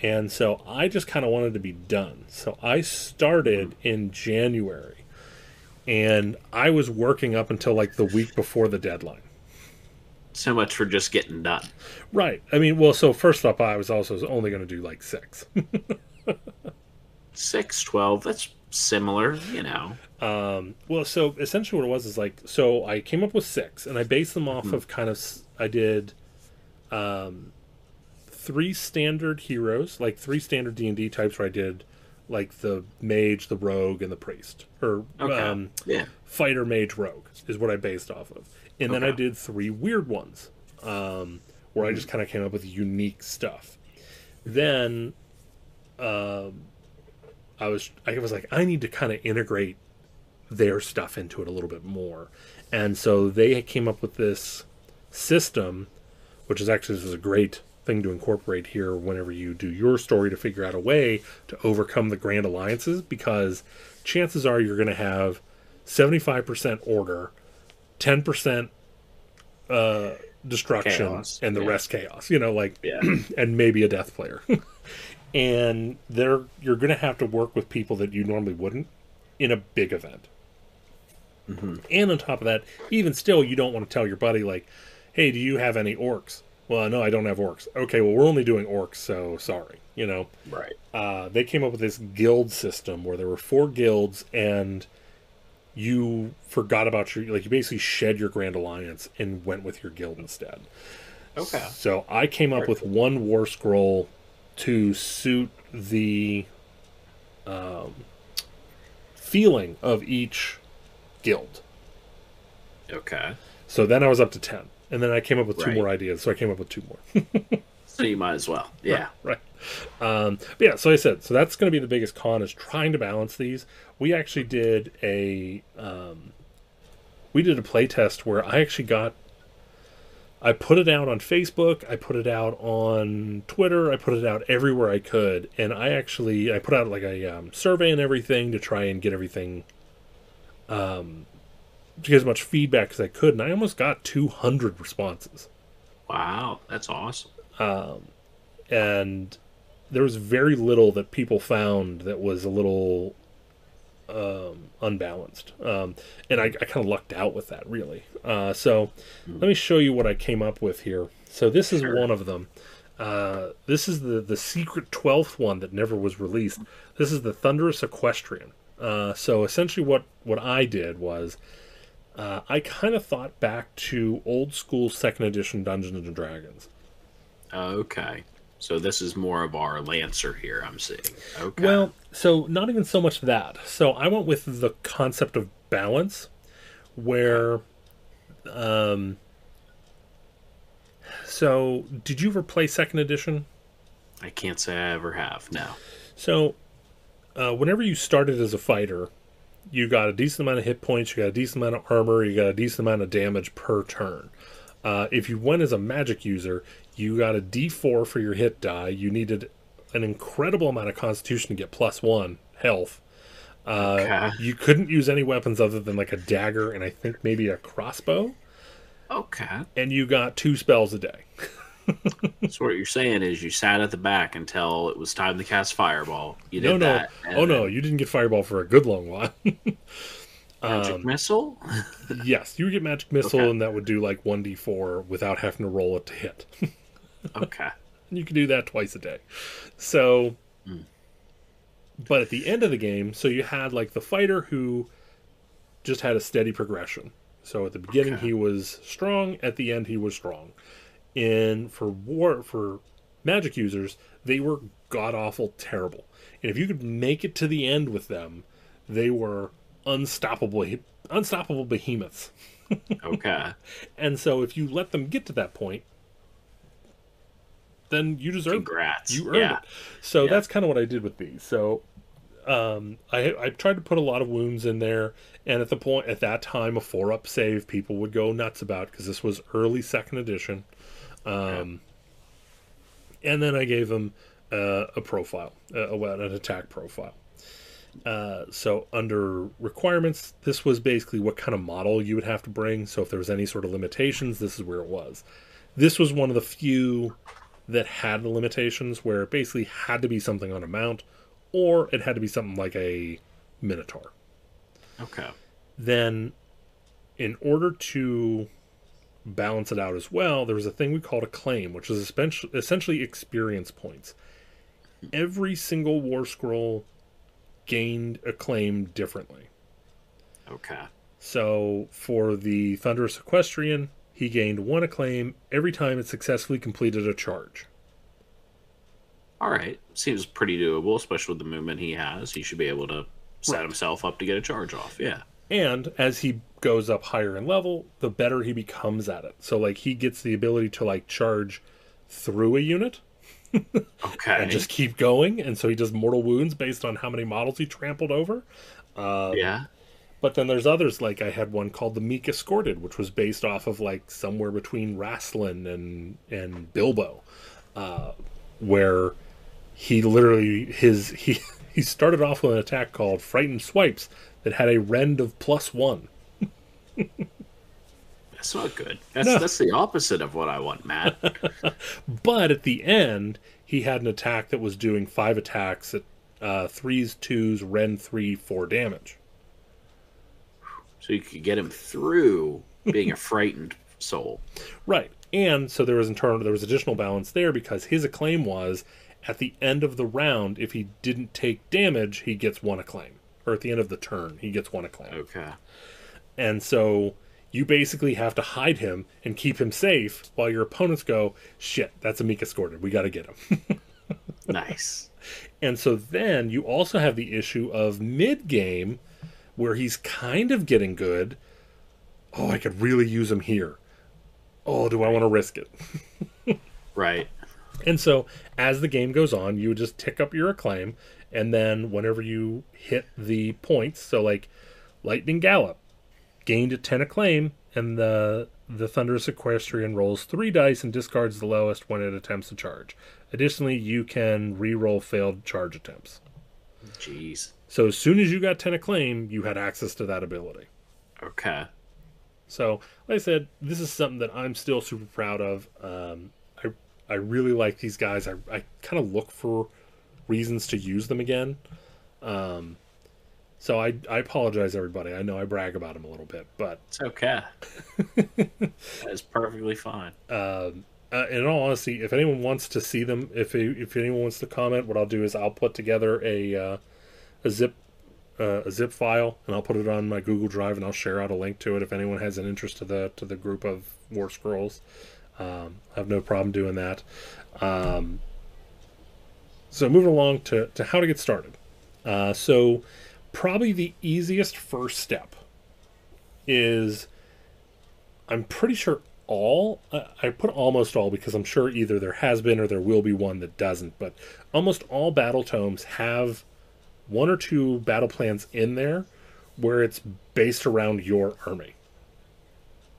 And so I just kind of wanted to be done. So I started in January. And I was working up until like the week before the deadline. So much for just getting done. Right. I mean, well, so first up, I was also only going to do like six. Six, twelve, that's similar, you know. Um, well, so essentially what it was is like, so I came up with six, and I based them off of kind of, I did um, three standard heroes, like three standard D and D types, where I did like the mage, the rogue, and the priest, or Okay. um, Yeah. fighter, mage, rogue is what I based off of, and then I did three weird ones, um, where I just kind of came up with unique stuff. Then, um, I was I was like, I need to kind of integrate their stuff into it a little bit more. And so they came up with this system, which is actually this is a great thing to incorporate here whenever you do your story to figure out a way to overcome the grand alliances because chances are you're going to have 75% order, 10% uh, destruction, Chaos, and the yeah. rest chaos. You know, like Yeah. and maybe a death player. and they're you're going to have to work with people that you normally wouldn't in a big event. And on top of that, even still, you don't want to tell your buddy like, "Hey, do you have any orcs?" Well, no, I don't have orcs. Okay, well, we're only doing orcs, so sorry. You know, right. uh, they came up with this guild system where there were four guilds, and you forgot about your like you basically shed your grand alliance and went with your guild instead. Okay. So I came up Very with one war scroll to suit the um, feeling of each guild. Okay. So then I was up to ten, and then I came up with two Right. more ideas. So I came up with two more. So you might as well. Yeah. right. Um, but yeah, so I said, so that's going to be the biggest con is trying to balance these. We actually did a, um, we did a play test where I actually got, I put it out on Facebook, I put it out on Twitter, I put it out everywhere I could, and I actually I put out like a um, survey and everything to try and get everything, um, to get as much feedback as I could, and I almost got 200 responses. Wow, that's awesome. Um, and there was very little that people found that was a little um, unbalanced. Um, and I, I kind of lucked out with that, really. Uh, so let me show you what I came up with here. So this is Sure. one of them. Uh, this is the, the secret 12th one that never was released. This is the Thunderous Equestrian. Uh, so essentially, what, what I did was uh, I kind of thought back to old school second edition Dungeons and Dragons. Okay. So this is more of our Lancer here, I'm seeing. Okay. Well, so not even so much that. So I went with the concept of balance, where, um, so did you ever play second edition? I can't say I ever have. No. So, uh, whenever you started as a fighter, you got a decent amount of hit points, you got a decent amount of armor, you got a decent amount of damage per turn. Uh, if you went as a magic user, you got a d4 for your hit die. You needed an incredible amount of constitution to get plus one health. Uh, Okay. You couldn't use any weapons other than like a dagger and I think maybe a crossbow. Okay. And you got two spells a day. so what you're saying is you sat at the back until it was time to cast Fireball. You did no, no. that. Oh, no. You didn't get Fireball for a good long while. Magic Um, Missile? Yes, you would get magic missile, Okay. and that would do like one d four without having to roll it to hit. okay. you can do that twice a day. So, Mm. but at the end of the game, so you had like the fighter who just had a steady progression. So at the beginning Okay. he was strong, at the end he was strong. And for war for magic users, they were god awful terrible. And if you could make it to the end with them, they were unstoppable unstoppable behemoths. Okay. And so if you let them get to that point, then you deserve Congrats. you earned yeah. it. So Yeah. that's kind of what I did with these. So um, I I tried to put a lot of wounds in there, and at the point at that time, a four up save people would go nuts about because this was early second edition. Um, and then I gave them uh, a profile, uh, well, an attack profile. Uh, so under requirements, this was basically what kind of model you would have to bring. So if there was any sort of limitations, this is where it was. This was one of the few that had the limitations where it basically had to be something on a mount or it had to be something like a minotaur. Okay. Then in order to balance it out as well, there was a thing we called a claim, which is essentially experience points. Every single war scroll gained acclaim differently. Okay. So for the Thunderous Equestrian, he gained one acclaim every time it successfully completed a charge. All right. Seems pretty doable, especially with the movement he has. He should be able to set Right. himself up to get a charge off. Yeah. And as he goes up higher in level, the better he becomes at it. So like he gets the ability to like charge through a unit Okay. and just keep going, and so he does mortal wounds based on how many models he trampled over. Uh, yeah. But then there's others like I had one called the Meek Escorted, which was based off of like somewhere between Raistlin and and Bilbo, uh, where he literally his he he started off with an attack called Frightened Swipes that had a rend of plus one. That's not good. That's No. that's the opposite of what I want, Matt. But at the end, he had an attack that was doing five attacks at uh, threes, twos, rend three, four damage. so you could get him through being a frightened soul. Right. And so there was internal there was additional balance there because his acclaim was at the end of the round, if he didn't take damage, he gets one acclaim. Or at the end of the turn, he gets one acclaim. Okay. And so you basically have to hide him and keep him safe while your opponents go, shit, that's Amika Meek escorted. We gotta get him. Nice. And so then you also have the issue of mid game where he's kind of getting good. Oh, I could really use him here. Oh, do I want to risk it? Right. And so as the game goes on, you would just tick up your acclaim, and then whenever you hit the points, so like Lightning Gallop gained a 10 acclaim, and the the Thunderous Equestrian rolls three dice and discards the lowest when it attempts to charge. Additionally, you can re-roll failed charge attempts. Jeez. So as soon as you got 10 acclaim, you had access to that ability. Okay. So, like I said, this is something that I'm still super proud of. Um, I I really like these guys. I, I kind of look for reasons to use them again. Um, so I I apologize, everybody. I know I brag about them a little bit, but It's okay. that is perfectly fine. um, uh, in all honesty, if anyone wants to see them, if if anyone wants to comment, what I'll do is I'll put together a uh, a zip uh, a zip file and I'll put it on my Google Drive and I'll share out a link to it if anyone has an interest to the to the group of War Scrolls. Um, I have no problem doing that. Um, so moving along to, to how to get started. Uh, so probably the easiest first step is I'm pretty sure all I put almost all because I'm sure either there has been or there will be one that doesn't, but almost all battle tomes have one or two battle plans in there where it's based around your army.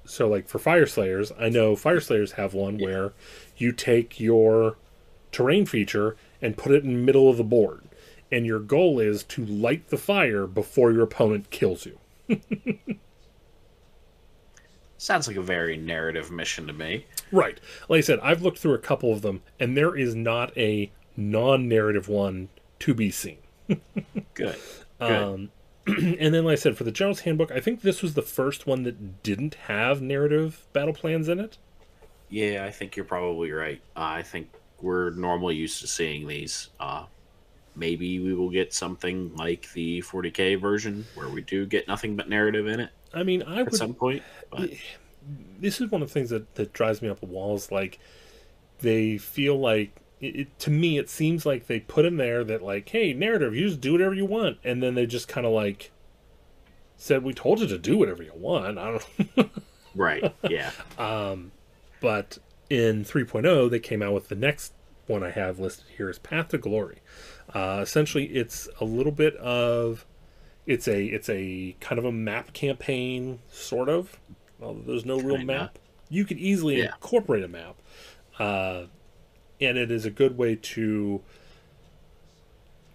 So like for Fyreslayers, I know Fyreslayers have one where you take your terrain feature and put it in middle of the board. And your goal is to light the fire before your opponent kills you. Sounds like a very narrative mission to me. Right. Like I said, I've looked through a couple of them, and there is not a non-narrative one to be seen. Good. Good. Um, and then, like I said, for the General's Handbook, I think this was the first one that didn't have narrative battle plans in it. yeah, I think you're probably right. Uh, I think we're normally used to seeing these. Uh, maybe we will get something like the 40k version where we do get nothing but narrative in it I mean, I at would. some point. But This is one of the things that, that drives me up the walls. Like, they feel like it, to me, it seems like they put in there that like, hey, narrative, you just do whatever you want, and then they just kind of like said, we told you to do whatever you want. I don't. right, yeah, um, but in 3.0 they came out with the next one i have listed here is path to glory uh, essentially it's a little bit of it's a it's a kind of a map campaign sort of. Although there's no real map. You could easily Yeah. incorporate a map. Uh, and it is a good way to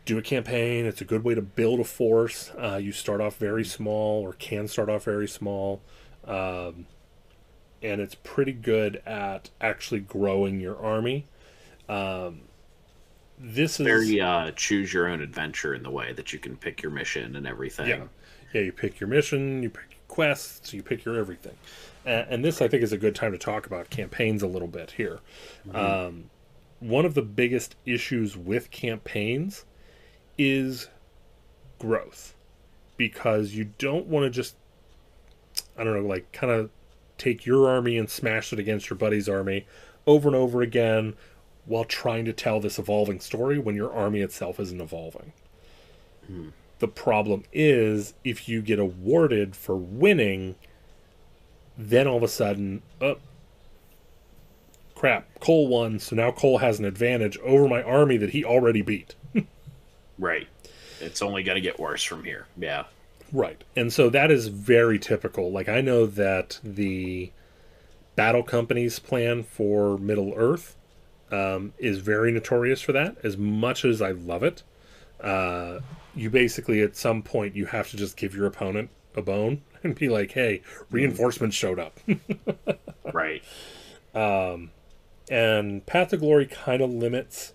do a campaign. It's a good way to build a force. Uh, you start off very small or can start off very small. Um, and it's pretty good at actually growing your army. Um, this is very uh, choose your own adventure in the way that you can pick your mission and everything. yeah, yeah. You pick your mission, you pick your quests, you pick your everything, and, and this I think is a good time to talk about campaigns a little bit here. Um, one of the biggest issues with campaigns is growth, because you don't want to just I don't know, like kind of take your army and smash it against your buddy's army over and over again while trying to tell this evolving story when your army itself isn't evolving. Hmm. The problem is if you get awarded for winning, then all of a sudden, oh, crap, Cole won, so now Cole has an advantage over my army that he already beat. Right. It's only going to get worse from here. Yeah. Right. And so that is very typical. Like I know that the battle companies plan for Middle Earth um, is very notorious for that. As much as I love it, uh, you basically at some point you have to just give your opponent a bone and be like, "Hey, reinforcements showed up." Right. and Path to Glory kind of limits.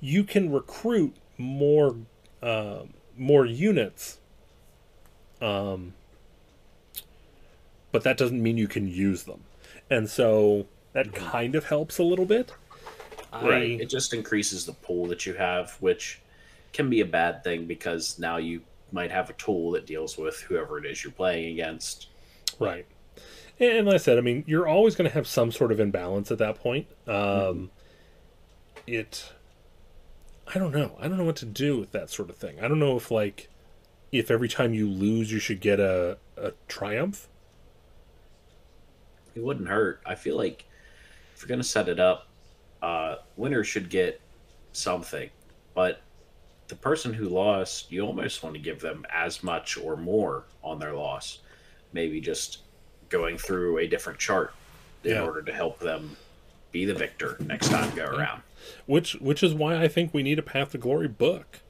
You can recruit more uh, more units, um, but that doesn't mean you can use them, and so that kind of helps a little bit. Right. I- It just increases the pool that you have, which can be a bad thing because now you might have a tool that deals with whoever it is you're playing against. Right. And like I said, I mean, you're always going to have some sort of imbalance at that point. Um, It, I don't know. I don't know what to do with that sort of thing. I don't know if like, if every time you lose, you should get a a triumph. It wouldn't hurt. I feel like if you're going to set it up, uh, winner should get something, but the person who lost, you almost want to give them as much or more on their loss. Maybe just going through a different chart in Yeah. order to help them be the victor next time go around. which which is why I think we need a Path to Glory book,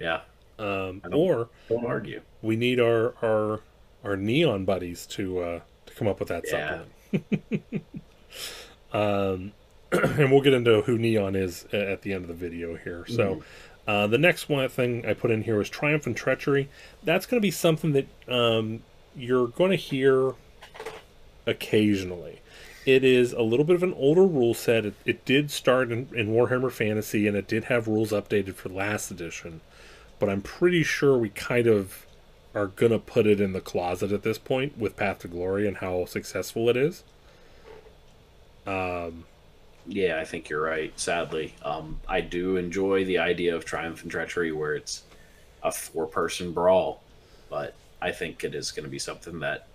Yeah, um, don't- or don't argue. we need our our our neon buddies to uh, to come up with that Yeah. supplement. um, and we'll get into who neon is at the end of the video here. So. Uh, the next one thing I put in here was Triumph and Treachery. That's going to be something that um, you're going to hear occasionally. It is a little bit of an older rule set. It, it did start in, in Warhammer Fantasy, and it did have rules updated for last edition. But I'm pretty sure we kind of are going to put it in the closet at this point with Path to Glory and how successful it is. Um, Yeah, I think you're right. Sadly, um, I do enjoy the idea of Triumph and Treachery, where it's a four-person brawl, but I think it is going to be something that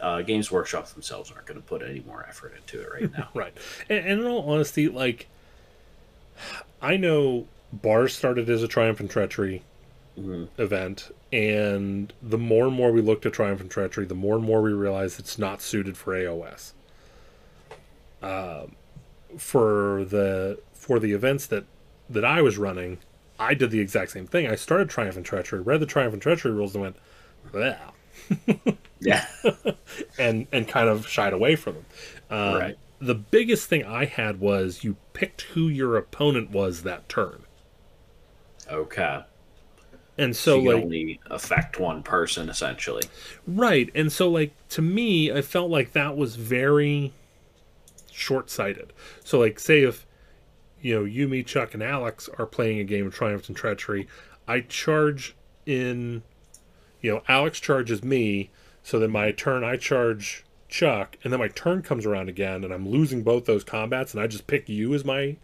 uh, Games Workshop themselves aren't going to put any more effort into it right now. Right. And, and in all honesty, like, I know bars started as a Triumph and Treachery Mhm. event, and the more and more we looked at Triumph and Treachery, the more and more we realized it's not suited for AOS. Um, for the for the events that that I was running, I did the exact same thing. I started Triumph and Treachery, read the Triumph and Treachery rules, and went, "Well," Yeah, and and kind of shied away from them. Um, Right. The biggest thing I had was you picked who your opponent was that turn, okay. and So so you like only affect one person essentially. right, and so like to me, I felt like that was very short-sighted. So like, say if you know you, me, Chuck, and Alex are playing a game of Triumph and Treachery, I charge in, you know, Alex charges me, so then my turn I charge Chuck, and then my turn comes around again, and I'm losing both those combats, and I just pick you as my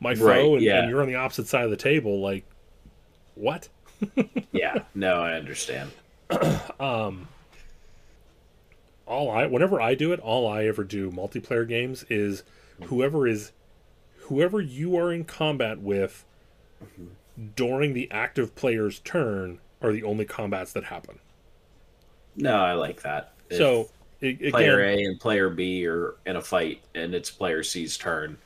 my foe, Right, and, yeah. and you're on the opposite side of the table. Like, what? Yeah, no, I understand. Um, all I whenever I do it, all I ever do multiplayer games is whoever is whoever you are in combat with during the active player's turn are the only combats that happen. No, I like that. If so again, player A and player B are in a fight, and it's player C's turn.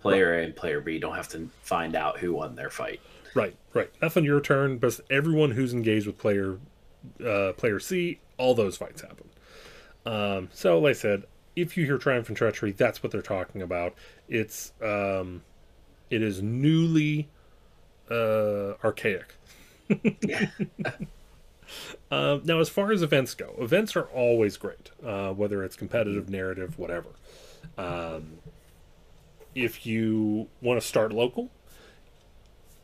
Player A and player B don't have to find out who won their fight. right, right. Nothing your turn, but everyone who's engaged with player uh, player C, all those fights happen. Um, so, like I said, if you hear Triumph and Treachery, that's what they're talking about. It's um, it is newly uh, archaic. Uh, now, as far as events go, events are always great, uh, whether it's competitive, narrative, whatever. Um, if you want to start local,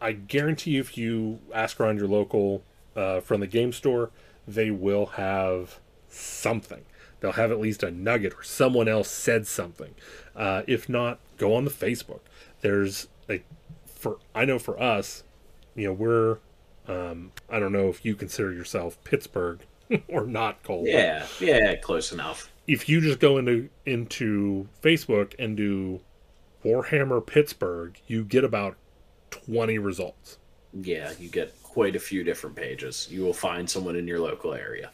I guarantee you, if you ask around your local uh, from the game store, they will have something. They'll have at least a nugget or someone else said something. Uh, if not, go on the Facebook. There's like for I know for us, you know, we're um, I don't know if you consider yourself Pittsburgh or not, Cole. Yeah, yeah, close enough. If you just go into into Facebook and do Warhammer Pittsburgh, you get about twenty results. Yeah, you get quite a few different pages. You will find someone in your local area.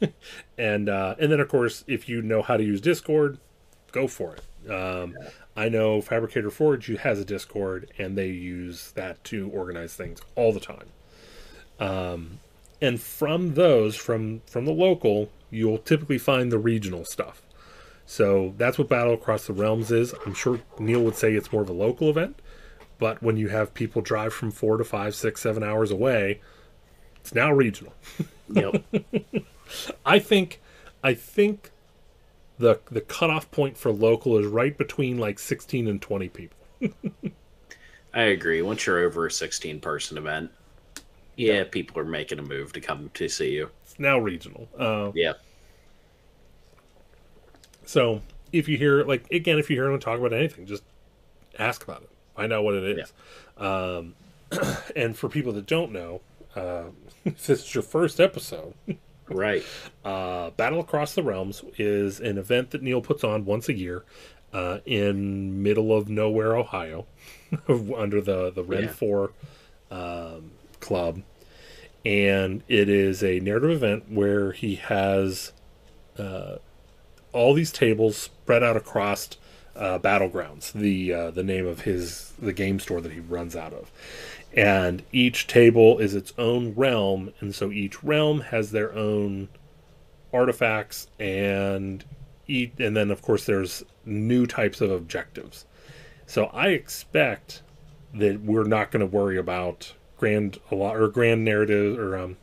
and uh, and then of course if you know how to use discord go for it. Um, i know fabricator forge has a discord and they use that to organize things all the time. Um, and from those from from the local you'll typically find the regional stuff. So that's what battle across the realms is. I'm sure neil would say it's more of a local event but when you have people drive from four to five six seven hours away it's now regional. Yep. I think I think the the cutoff point for local is right between like 16 and 20 people. I agree. Once you're over a 16 person event, yeah, people are making a move to come to see you. It's now regional. Uh, Yeah. so if you hear like again, if you hear anyone talk about anything, just ask about it. Find out what it is. Um, and for people that don't know, uh, if this is your first episode, Right. Uh, Battle Across the Realms is an event that Neil puts on once a year. uh, in middle of nowhere, Ohio, under the the Ren Yeah. Four um, club, and it is a narrative event where he has uh, all these tables spread out across uh, battlegrounds. The uh, the name of his the game store that he runs out of, and each table is its own realm, and so each realm has their own artifacts and eat and then of course there's new types of objectives. So i expect that we're not going to worry about grand a lot or grand narrative or um,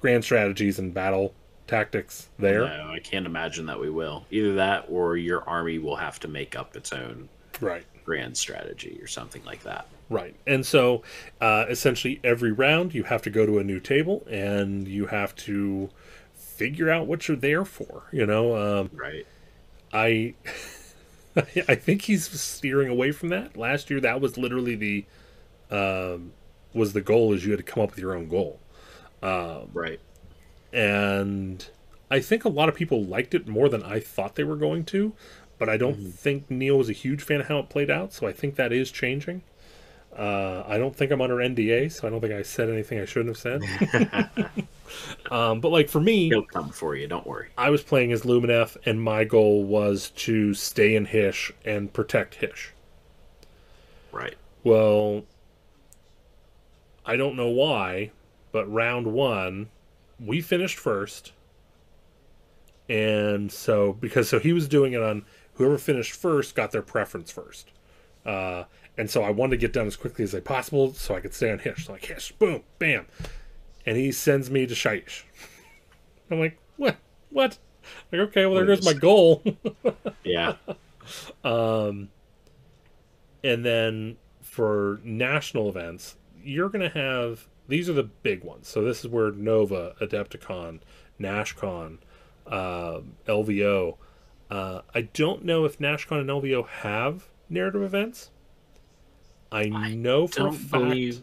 grand strategies and battle tactics there. No, I can't imagine that we will. Either that or your army will have to make up its own right grand strategy or something like that. Right. And so uh, essentially every round you have to go to a new table and you have to figure out what you're there for. You know, um, Right. I I think he's steering away from that. Last year that was literally the um, was the goal is you had to come up with your own goal. um, Right. And I think a lot of people liked it more than I thought they were going to, but I don't think Neil was a huge fan of how it played out, so I think that is changing. Uh, I don't think I'm under NDA, so I don't think I said anything I shouldn't have said. um, but like for me, He'll come for you. Don't worry. I was playing as Lumineth, and my goal was to stay in Hysh and protect Hysh. Right. Well, I don't know why, but round one, we finished first. And so, because so he was doing it on whoever finished first got their preference first. Uh, and so I wanted to get done as quickly as I possible so I could stay on Hysh. So like Hysh, boom, bam. And he sends me to Shyish. I'm like, what? What? Like, okay, well, there goes my goal. Yeah. Um, and then for national events, you're going to have these are the big ones. So this is where Nova, Adepticon, NashCon, uh, LVO. Uh, I don't know if NashCon and LVO have narrative events. I, I know for a fact. believe.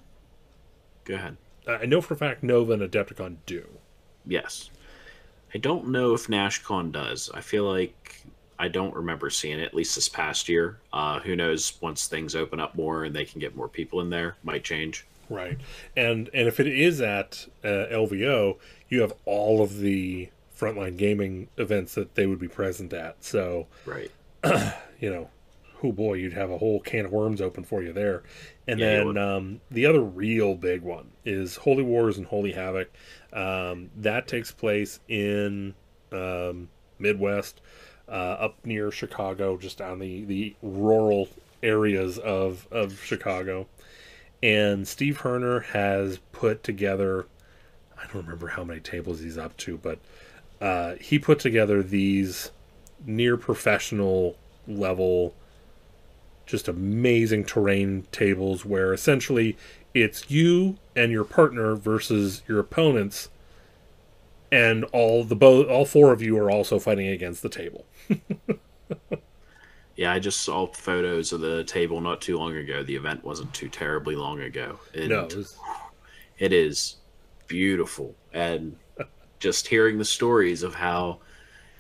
Go ahead. I know for a fact Nova and Adepticon do. Yes. I don't know if NashCon does. I feel like I don't remember seeing it, at least this past year. Uh, who knows, once things open up more and they can get more people in there, might change. Right, and and if it is at uh, LVO, you have all of the frontline gaming events that they would be present at. So Right. you know, oh boy, you'd have a whole can of worms open for you there. And Yeah, then um, the other real big one is Holy Wars and Holy Havoc. Um, that takes place in um, Midwest, uh, up near Chicago, just on the, the rural areas of, of Chicago. And Steve Herner has put together, I don't remember how many tables he's up to, but uh, he put together these near professional level just amazing terrain tables where essentially it's you and your partner versus your opponents and all the both all four of you are also fighting against the table Yeah, I just saw photos of the table not too long ago. The event wasn't too terribly long ago. And no it was- it is beautiful. And just hearing the stories of how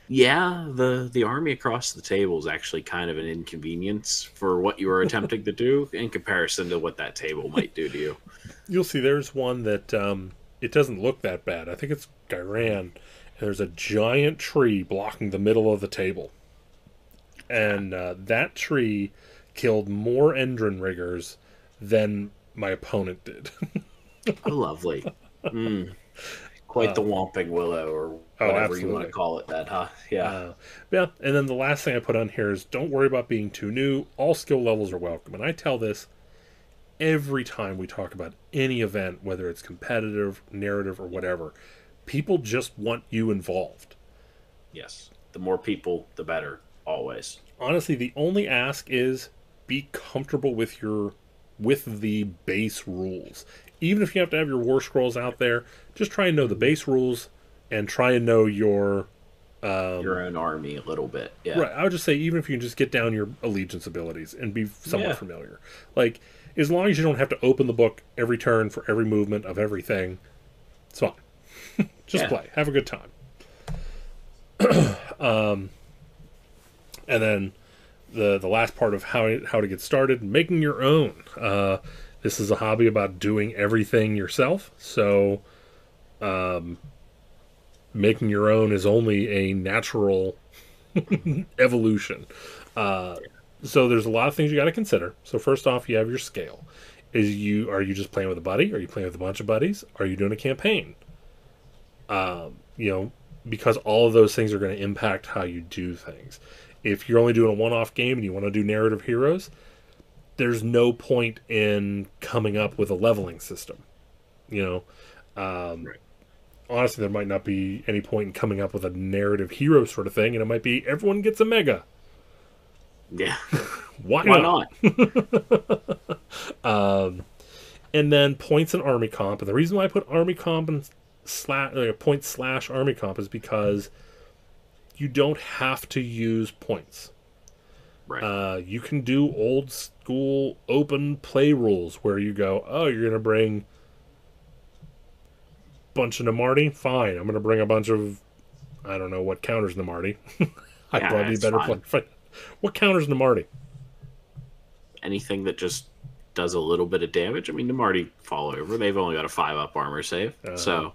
yeah, the the army across the table is actually kind of an inconvenience for what you are attempting to do in comparison to what that table might do to you. you'll see there's one that um, it doesn't look that bad i think it's Ghyran, there's a giant tree blocking the middle of the table and uh, that tree killed more Endrinriggers than my opponent did Oh, lovely. Mm. Quite the Whomping Willow, or Oh, whatever you want to call it. That, huh? Yeah. Uh, yeah, and then the last thing I put on here is don't worry about being too new. All skill levels are welcome. And I tell this every time we talk about any event, whether it's competitive, narrative, or whatever. People just want you involved. yes. The more people, the better. Always. Honestly, the only ask is be comfortable with your with the base rules. Even if you have to have your war scrolls out there, just try and know the base rules and try and know your Your own army a little bit. Yeah. Um, Right. I would just say even if you can just get down your allegiance abilities and be somewhat Yeah. familiar. Like as long as you don't have to open the book every turn for every movement of everything, it's fine. just Yeah. play. Have a good time. um and then the the last part of how how to get started, making your own. Uh, this is a hobby about doing everything yourself. So, um, making your own is only a natural evolution. Uh, so there's a lot of things you got to consider. So first off, you have your scale. Is you are you just playing with a buddy? Are you playing with a bunch of buddies? Are you doing a campaign? Um, you know, because all of those things are going to impact how you do things. If you're only doing a one-off game and you want to do narrative heroes, there's no point in coming up with a leveling system. You know, um, right. honestly, there might not be any point in coming up with a narrative hero sort of thing, and it might be everyone gets a mega. Yeah. Why, Why not? not? um, and then points and army comp. And the reason why I put army comp and slash like point slash army comp is because you don't have to use points. Right. Uh, you can do old school open play rules where you go, oh, you're gonna bring bunch of Namarti. Fine, I'm gonna bring a bunch of I don't know what counters Namarti. I'd yeah, probably be better play. What counters Namarti? Anything that just does a little bit of damage. I mean, Namarti fall over. They've only got a five up armor save, uh, so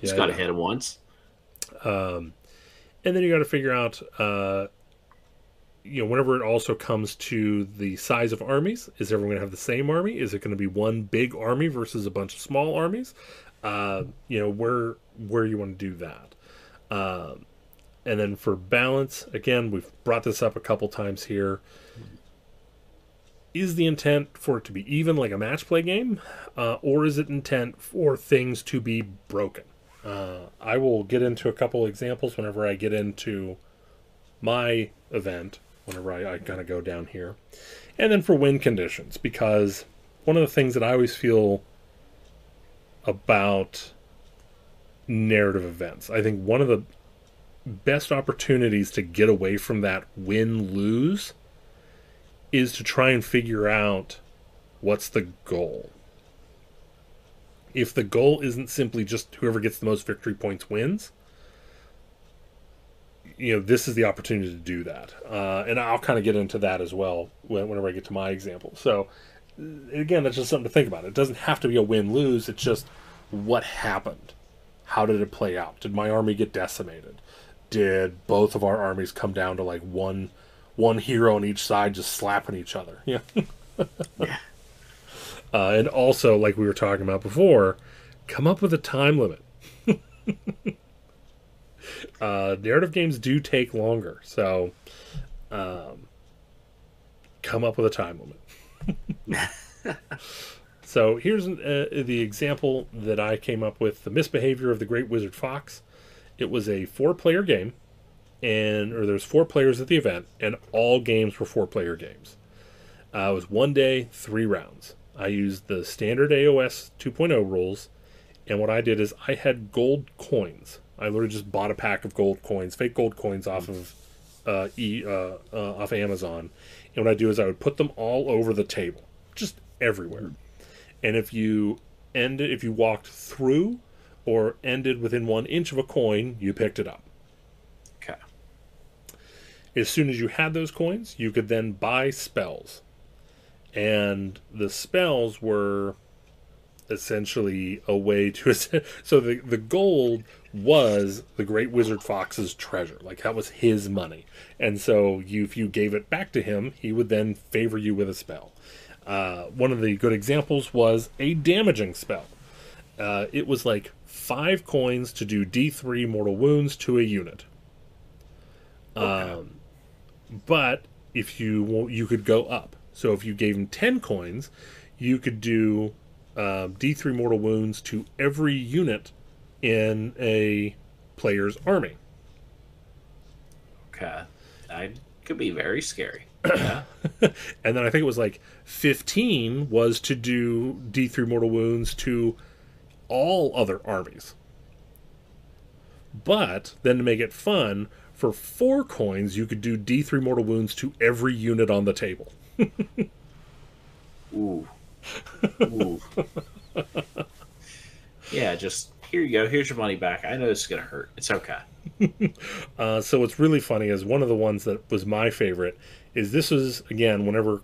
just got to hit them once. Um, and then you got to figure out, uh, you know, whenever it also comes to the size of armies, is everyone going to have the same army? Is it going to be one big army versus a bunch of small armies? Uh, you know, where where you want to do that. Um, and then for balance, again, we've brought this up a couple times here. Is the intent for it to be even like a match play game, uh, or is it intent for things to be broken? Uh, I will get into a couple examples whenever I get into my event, whenever I, I kind of go down here. And then for win conditions, because one of the things that I always feel about narrative events, I think one of the best opportunities to get away from that win lose is to try and figure out what's the goal. If the goal isn't simply just whoever gets the most victory points wins, you know, this is the opportunity to do that. Uh, and I'll kind of get into that as well whenever I get to my example. So, again, that's just something to think about. It doesn't have to be a win lose, it's just what happened. How did it play out? Did my army get decimated? Did both of our armies come down to like one one hero on each side just slapping each other? Yeah. yeah. Uh, and also, like we were talking about before, come up with a time limit. uh, narrative games do take longer, so um, come up with a time limit. so here's uh, the example that I came up with: the misbehavior of the Great Wizard Fox. It was a four-player game, and or there's four players at the event, and all games were four-player games. Uh, it was one day, three rounds. I used the standard AOS 2.0 rules, and what I did is I had gold coins. I literally just bought a pack of gold coins, fake gold coins off of uh, e uh, uh, off Amazon, and what I do is I would put them all over the table, just everywhere. And if you ended, if you walked through or ended within one inch of a coin, you picked it up. Okay. As soon as you had those coins, you could then buy spells and the spells were essentially a way to so the the gold was the great wizard fox's treasure like that was his money. And so you if you gave it back to him he would then favor you with a spell. Uh, one of the good examples was a damaging spell. Uh, it was like five coins to do d3 mortal wounds to a unit. Okay. um, but if you you could go up. So if you gave him 10 coins, you could do uh, D3 mortal wounds to every unit in a player's army. Okay. That could be very scary. Yeah. and then I think it was like 15 was to do D3 mortal wounds to all other armies. But then to make it fun, for four coins, you could do D3 mortal wounds to every unit on the table. Ooh. Yeah, just here you go. Here's your money back. I know this is gonna hurt. It's okay. uh, so what's really funny is one of the ones that was my favorite is this was again whenever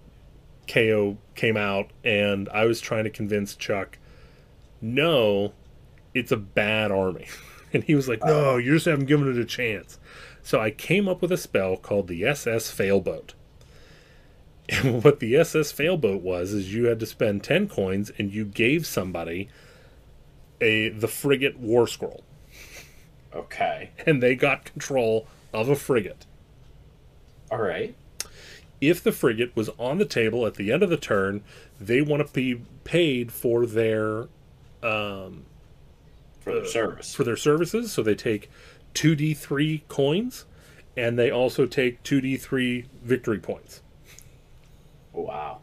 KO came out and I was trying to convince Chuck, no, it's a bad army. And he was like, no, you just haven't given it a chance. So I came up with a spell called the SS Failboat. And what the SS Failboat was is you had to spend 10 coins and you gave somebody a the frigate war scroll. Okay. And they got control of a frigate. All right. If the frigate was on the table at the end of the turn, they want to be paid for their um, For their service. for their services. So they take 2d3 coins and they also take 2d3 victory points. Wow.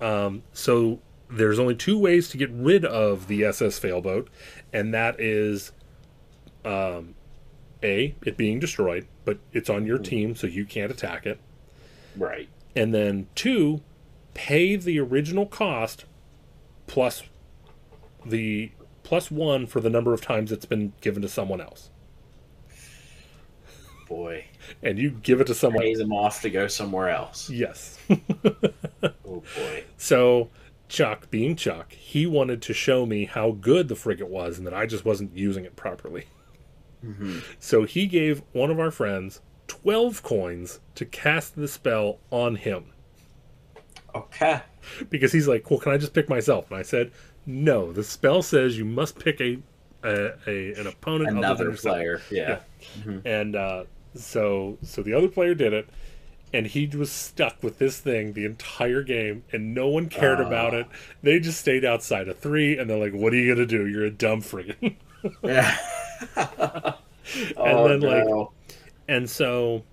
Um, so there's only two ways to get rid of the SS Failboat, and that is um, A, it being destroyed, but it's on your team, so you can't attack it. Right. And then two, pay the original cost plus the plus one for the number of times it's been given to someone else. Boy. And you give it to someone Pays them off to go somewhere else. Yes. Oh boy. So Chuck, being Chuck, he wanted to show me how good the frigate was and that I just wasn't using it properly. So he gave one of our friends 12 coins to cast the spell on him Okay. because he's like, "Well, can I just pick myself?" And I said, "No, the spell says you must pick a, a, a an opponent Another yourself." player. Yeah. And uh, so so the other player did it, and he was stuck with this thing the entire game, and no one cared Ah. about it. They just stayed outside of three, and they're like, "What are you gonna do? You're a dumb frigate." Yeah. And oh, then, like, no. and so,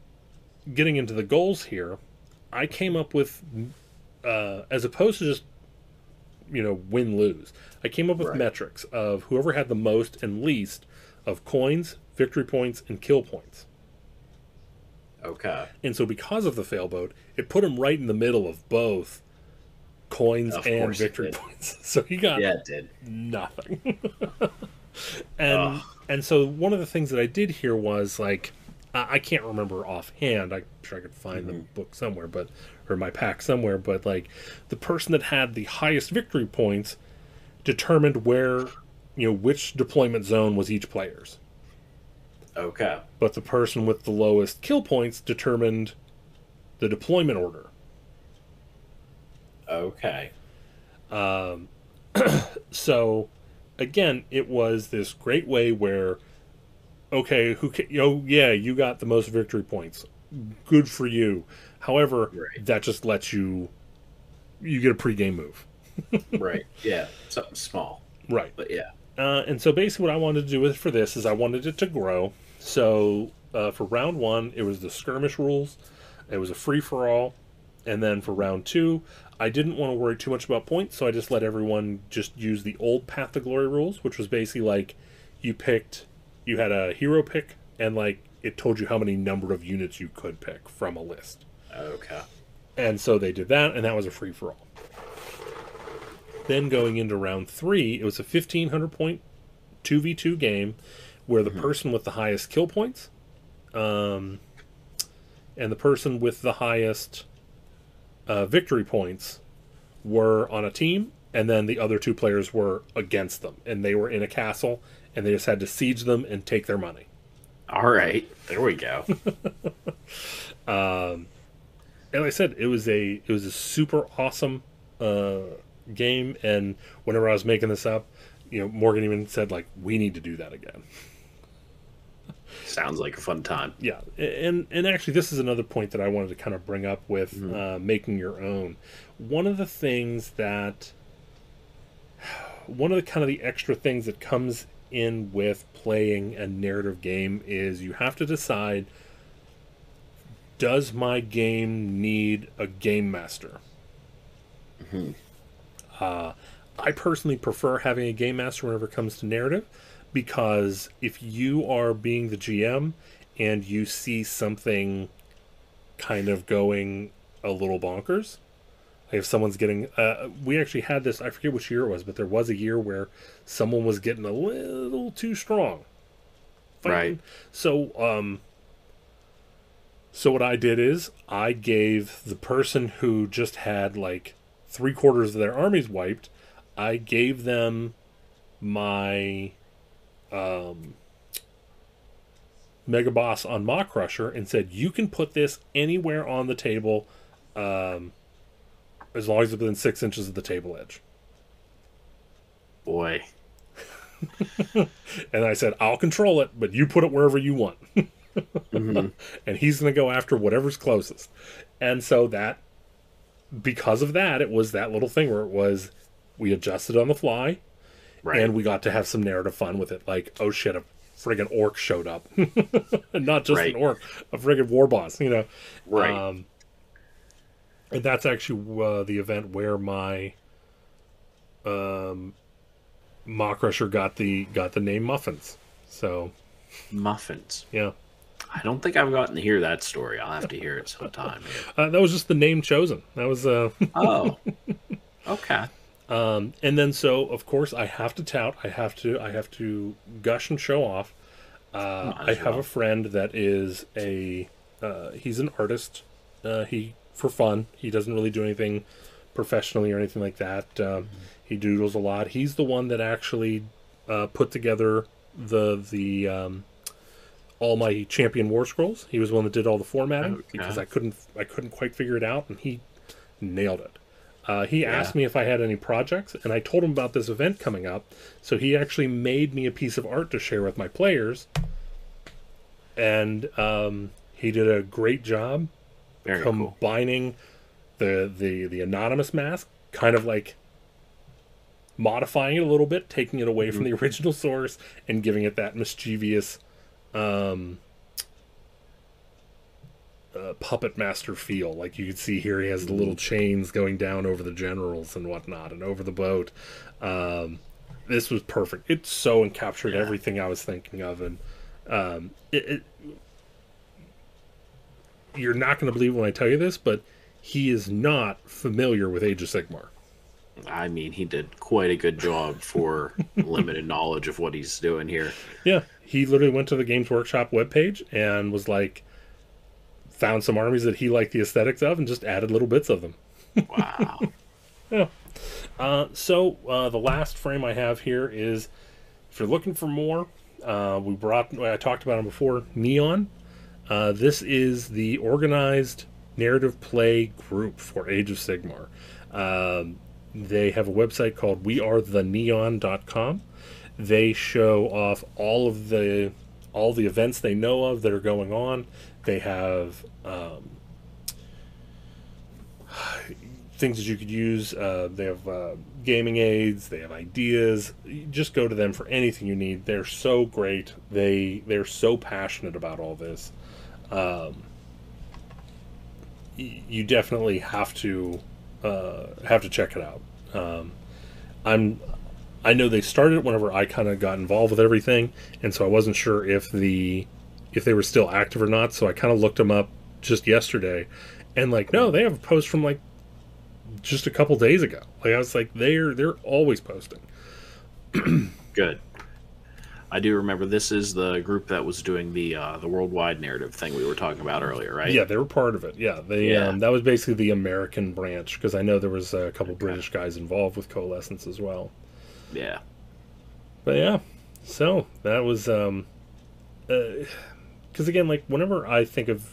getting into the goals here, I came up with, uh, as opposed to just, you know, win lose. I came up with Right. metrics of whoever had the most and least of coins, victory points, and kill points. Okay. And so, because of the failboat, it put him right in the middle of both coins Of and victory points. So he got Yeah, it did. nothing. and Ugh. and so one of the things that I did here was like I, I can't remember offhand. I'm sure I could find the mm-hmm. book somewhere, but or my pack somewhere. But like the person that had the highest victory points determined where you know which deployment zone was each player's. Okay. But the person with the lowest kill points determined the deployment order. Okay. Um, So, again, it was this great way where, okay, who oh yeah, you got the most victory points, good for you. However, Right. that just lets you, you get a pregame move, Right. Yeah. Something small. right? But yeah. Uh, and so basically, what I wanted to do with for this is I wanted it to grow. So uh, for round one, it was the skirmish rules. It was a free for all, and then for round two, I didn't want to worry too much about points, so I just let everyone just use the old Path to Glory rules, which was basically like you picked, you had a hero pick, and like it told you how many number of units you could pick from a list. Okay. And so they did that, and that was a free for all. Then going into round three, it was a 1500 point 2v2 game where the person with the highest kill points um, and the person with the highest uh, victory points were on a team, and then the other two players were against them. And they were in a castle, and they just had to siege them and take their money. All right. There we go. and like I said, it was a it was a super awesome uh, game. And whenever I was making this up, you know, Morgan even said like, "We need to do that again." Sounds like a fun time. Yeah, and and actually, this is another point that I wanted to kind of bring up with Mm-hmm. uh, making your own. One of the things that one of the kind of the extra things that comes in with playing a narrative game is you have to decide does my game need a game master uh, i personally prefer having a game master whenever it comes to narrative because if you are being the gm and you see something kind of going a little bonkers if someone's getting uh, we actually had this i forget which year it was but there was a year where someone was getting a little too strong fighting. Right. So, um, so what I did is I gave the person who just had like three quarters of their armies wiped, I gave them my um, Mega Boss on Maw-krusha and said, "You can put this anywhere on the table, um, as long as it's within six inches of the table edge." Boy. And I said, "I'll control it, but you put it wherever you want." Mhm. and he's going to go after whatever's closest. And so that, because of that, it was that little thing where it was we adjusted on the fly, Right. and we got to have some narrative fun with it. Like, oh shit, a friggin' orc showed up, not just Right. an orc, a friggin' war boss, you know. right. Um, and that's actually uh, the event where my um, Maw-krusha got the got the name Muffins. So Muffins. yeah. I don't think I've gotten to hear that story. I'll have to hear it sometime. Uh, that was just the name chosen. That was uh Oh. Okay. um and then so of course I have to tout, I have to I have to gush and show off. Uh I have well. a friend that is a uh he's an artist. Uh he for fun. He doesn't really do anything professionally or anything like that. Um he doodles a lot. He's the one that actually uh put together the the um all my champion war scrolls. He was the one that did all the formatting Okay. because I couldn't I couldn't quite figure it out, and he nailed it. Uh, he Yeah. asked me if I had any projects, and I told him about this event coming up. So he actually made me a piece of art to share with my players, and um, he did a great job Very cool. combining the the the anonymous mask, kind of like modifying it a little bit, taking it away from the original source, and giving it that mischievous um, uh, puppet master feel. Like you can see here, he has the little chains going down over the generals and whatnot, and over the boat. Um, this was perfect. It so encaptured Yeah. everything I was thinking of, and um, it, it you're not going to believe when I tell you this, but he is not familiar with Age of Sigmar. I mean, he did quite a good job for limited knowledge of what he's doing here. Yeah, he literally went to the Games Workshop webpage and was like, found some armies that he liked the aesthetics of, and just added little bits of them. Wow. Uh, so uh, the last frame I have here is, if you're looking for more, uh, we brought. I talked about him before. Neon. Uh, this is the organized narrative play group for Age of Sigmar. Um, they have a website called wearetheneon.com. They show off all of the all the events they know of that are going on. They have um, things that you could use. Uh, they have uh, gaming aids. They have ideas. You just go to them for anything you need. They're so great. They they're so passionate about all this. Um, you definitely have to uh, have to check it out. Um, I'm I know they started whenever I kind of got involved with everything, and so I wasn't sure if the if they were still active or not. So I kind of looked them up just yesterday, and like, no, they have a post from like just a couple days ago. Like I was like, they're they're always posting. Good. I do remember this is the group that was doing the uh, the worldwide narrative thing we were talking about earlier, right? Yeah, they were part of it. Yeah, they Yeah. Um, that was basically the American branch because I know there was a couple British guys involved with Coalescence as well. Yeah. But yeah, so that was um, because again, like whenever I think of,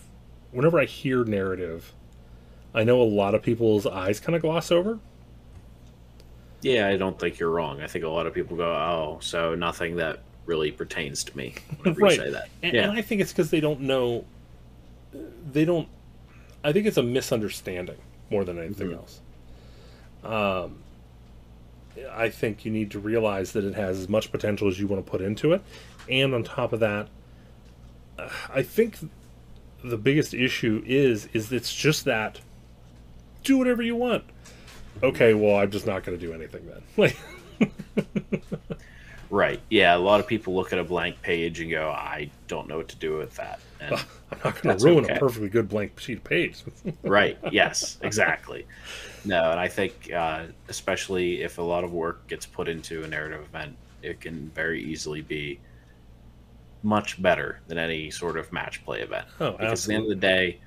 whenever I hear narrative, I know a lot of people's eyes kind of gloss over. Yeah, I don't think you're wrong. I think a lot of people go, "Oh, so nothing that really pertains to me." Whenever Right. you say that, And, yeah, and I think it's because they don't know. They don't. I think it's a misunderstanding more than anything Mhm. else. Um, I think you need to realize that it has as much potential as you want to put into it, and on top of that, I think the biggest issue is is it's just that do whatever you want. Okay, well, I'm just not going to do anything then. Like, right. Yeah, a lot of people look at a blank page and go, "I don't know what to do with that." And, I'm not going to ruin okay. a perfectly good blank sheet of page. right. Yes. Exactly. No, and I think uh, especially if a lot of work gets put into a narrative event, it can very easily be much better than any sort of match play event. Oh, Because absolutely. at the end of the day,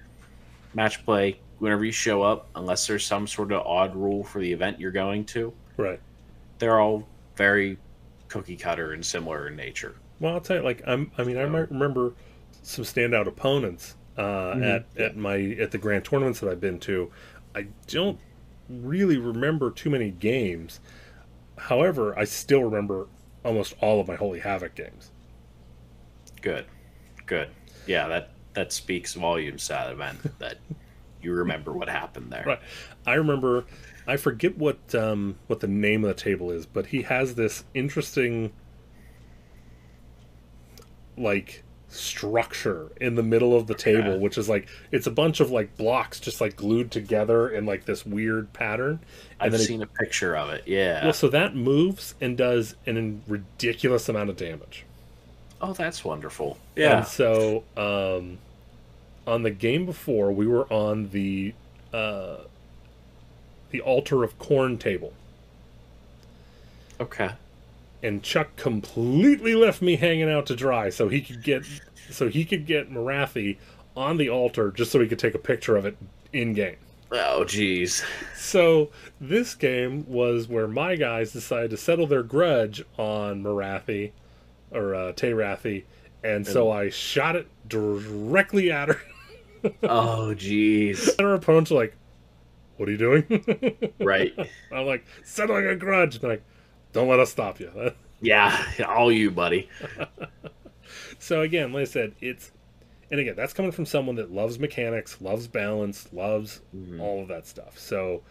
match play, whenever you show up, unless there's some sort of odd rule for the event you're going to, right. they're all very cookie cutter and similar in nature. Well, I'll tell you, like I'm. I mean, I might remember some standout opponents uh, Mhm. at at my at the grand tournaments that I've been to. I don't really remember too many games. However, I still remember almost all of my Holy Havoc games. Good, good. Yeah, that that speaks volumes to that event that you remember what happened there. Right. I remember. I forget what um, what the name of the table is, but he has this interesting, like structure in the middle of the table, Okay. which is like it's a bunch of like blocks just like glued together in like this weird pattern. And I've then he- seen a picture of it. Yeah. Well, so that moves and does an ridiculous amount of damage. oh, that's wonderful. Yeah. And so, um, on the game before, we were on the uh, the altar of Khorne table, Okay. and Chuck completely left me hanging out to dry, so he could get so he could get Morathi on the altar just so he could take a picture of it in game. Oh, geez. So this game was where my guys decided to settle their grudge on Morathi or uh, Tayrathi, and so I shot it directly at her. Oh, geez. And her opponents are like, "What are you doing?" Right. I'm like, "Settling a grudge." They're like, "Don't let us stop you." Yeah. All you, buddy. so again, like I said, it's and again that's coming from someone that loves mechanics, loves balance, loves Mhm. all of that stuff. So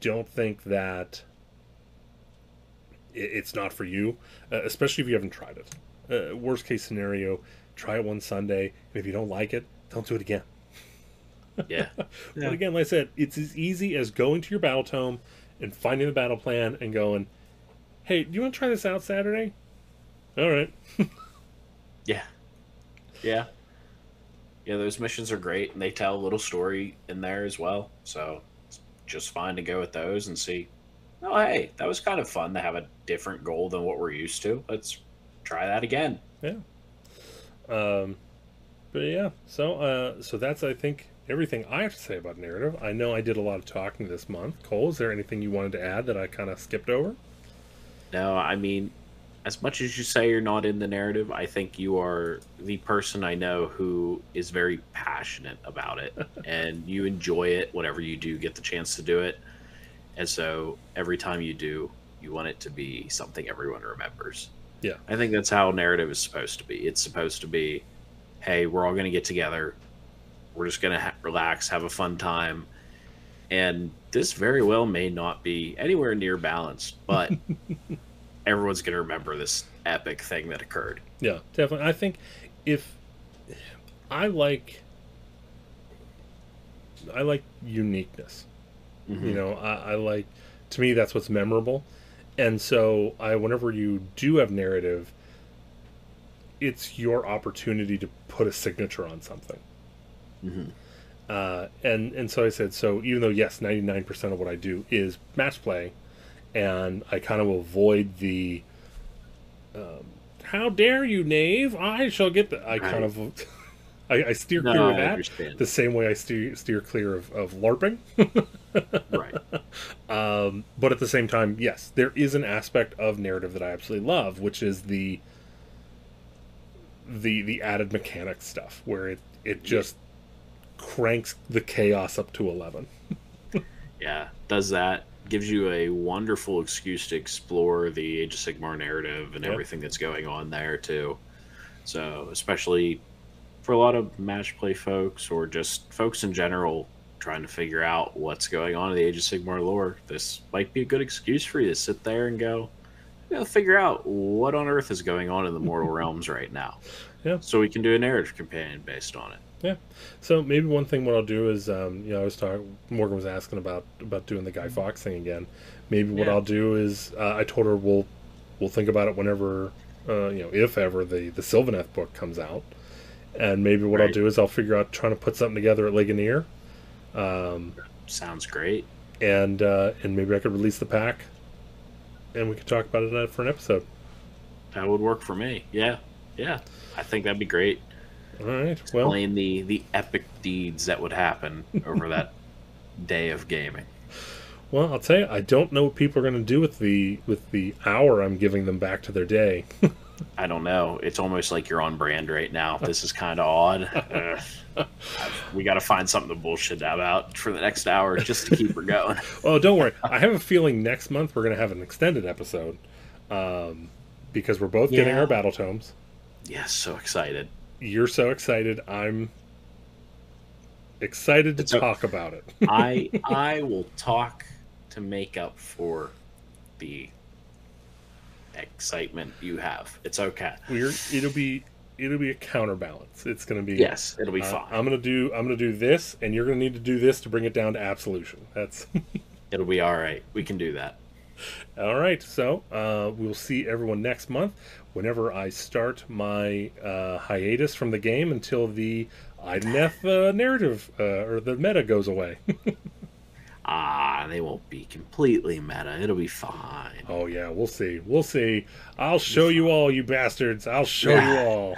don't think that it's not for you, uh, especially if you haven't tried it. Uh, worst case scenario, try it one Sunday, and if you don't like it, don't do it again. Yeah. But again, like I said, it's as easy as going to your battle tome and finding the battle plan and going, "Hey, do you want to try this out Saturday?" All right. Yeah. Yeah. Yeah, those missions are great and they tell a little story in there as well. So it's just fine to go with those and see, oh, hey, that was kind of fun to have a different goal than what we're used to. Let's try that again. Yeah. Um, but yeah, so uh, so that's I think everything I have to say about narrative. I know I did a lot of talking this month. Cole, is there anything you wanted to add that I kind of skipped over? No, I mean, as much as you say you're not in the narrative, I think you are the person I know who is very passionate about it and you enjoy it whenever you do get the chance to do it. And so every time you do, you want it to be something everyone remembers. Yeah. I think that's how narrative is supposed to be. It's supposed to be, hey, we're all going to get together. We're just going to ha- relax, have a fun time. And this very well may not be anywhere near balanced, but everyone's going to remember this epic thing that occurred. Yeah, definitely. I think if I like, I like uniqueness. Mm-hmm. You know, I, I like. To me, that's what's memorable. And so, I whenever you do have narrative, it's your opportunity to put a signature on something. Mhm. Uh, and and so I said, so even though yes, ninety nine percent of what I do is match play, and I kind of avoid the, um, how dare you, knave! I shall get the. I kind of, I, I steer No, clear of that understand. the same way I steer steer clear of, of LARPing. right. Um, but at the same time, yes, there is an aspect of narrative that I absolutely love, which is the the the added mechanic stuff, where it it just cranks the chaos up to eleven. Yeah, does that. Gives you a wonderful excuse to explore the Age of Sigmar narrative and Yep. everything that's going on there, too. So, especially for a lot of match play folks or just folks in general trying to figure out what's going on in the Age of Sigmar lore, this might be a good excuse for you to sit there and go, you know, figure out what on earth is going on in the mortal realms right now. Yeah. So we can do a narrative companion based on it. So maybe one thing what I'll do is, um, you know, I was talking. Morgan was asking about about doing the Guy Fox thing again. Maybe what Yeah. I'll do is, uh, I told her we'll we'll think about it whenever, uh, you know, if ever the the Sylvaneth book comes out, and maybe what I'll do is I'll figure out trying to put something together at Ligonier, um, Sounds great. and uh, and maybe I could release the pack, and we could talk about it uh, for an episode. That would work for me. Yeah. Yeah, I think that'd be great. All right. Well, Playing the the epic deeds that would happen over that day of gaming. well, I'll tell you, I don't know what people are going to do with the with the hour I'm giving them back to their day. I don't know. It's almost like you're on brand right now. This is kind of odd. We got to find something to bullshit about for the next hour just to keep her going. oh, don't worry. I have a feeling next month we're going to have an extended episode um, because we're both getting our battle tomes. Yes, so excited. You're so excited. I'm excited to It's o- talk about it. I I will talk to make up for the excitement you have. It's okay. We're it'll be it'll be a counterbalance. It's going to be Yes, it'll be uh, fine. I'm going to do I'm going to do this, and you're going to need to do this to bring it down to absolution. That's It'll be all right. We can do that. all right. So uh, we'll see everyone next month. Whenever I start my uh, hiatus from the game until the Idoneth uh, narrative uh, or the meta goes away. Ah, they won't be completely meta. It'll be fine. oh yeah, we'll see. We'll see. I'll show you all, you bastards. I'll show you all.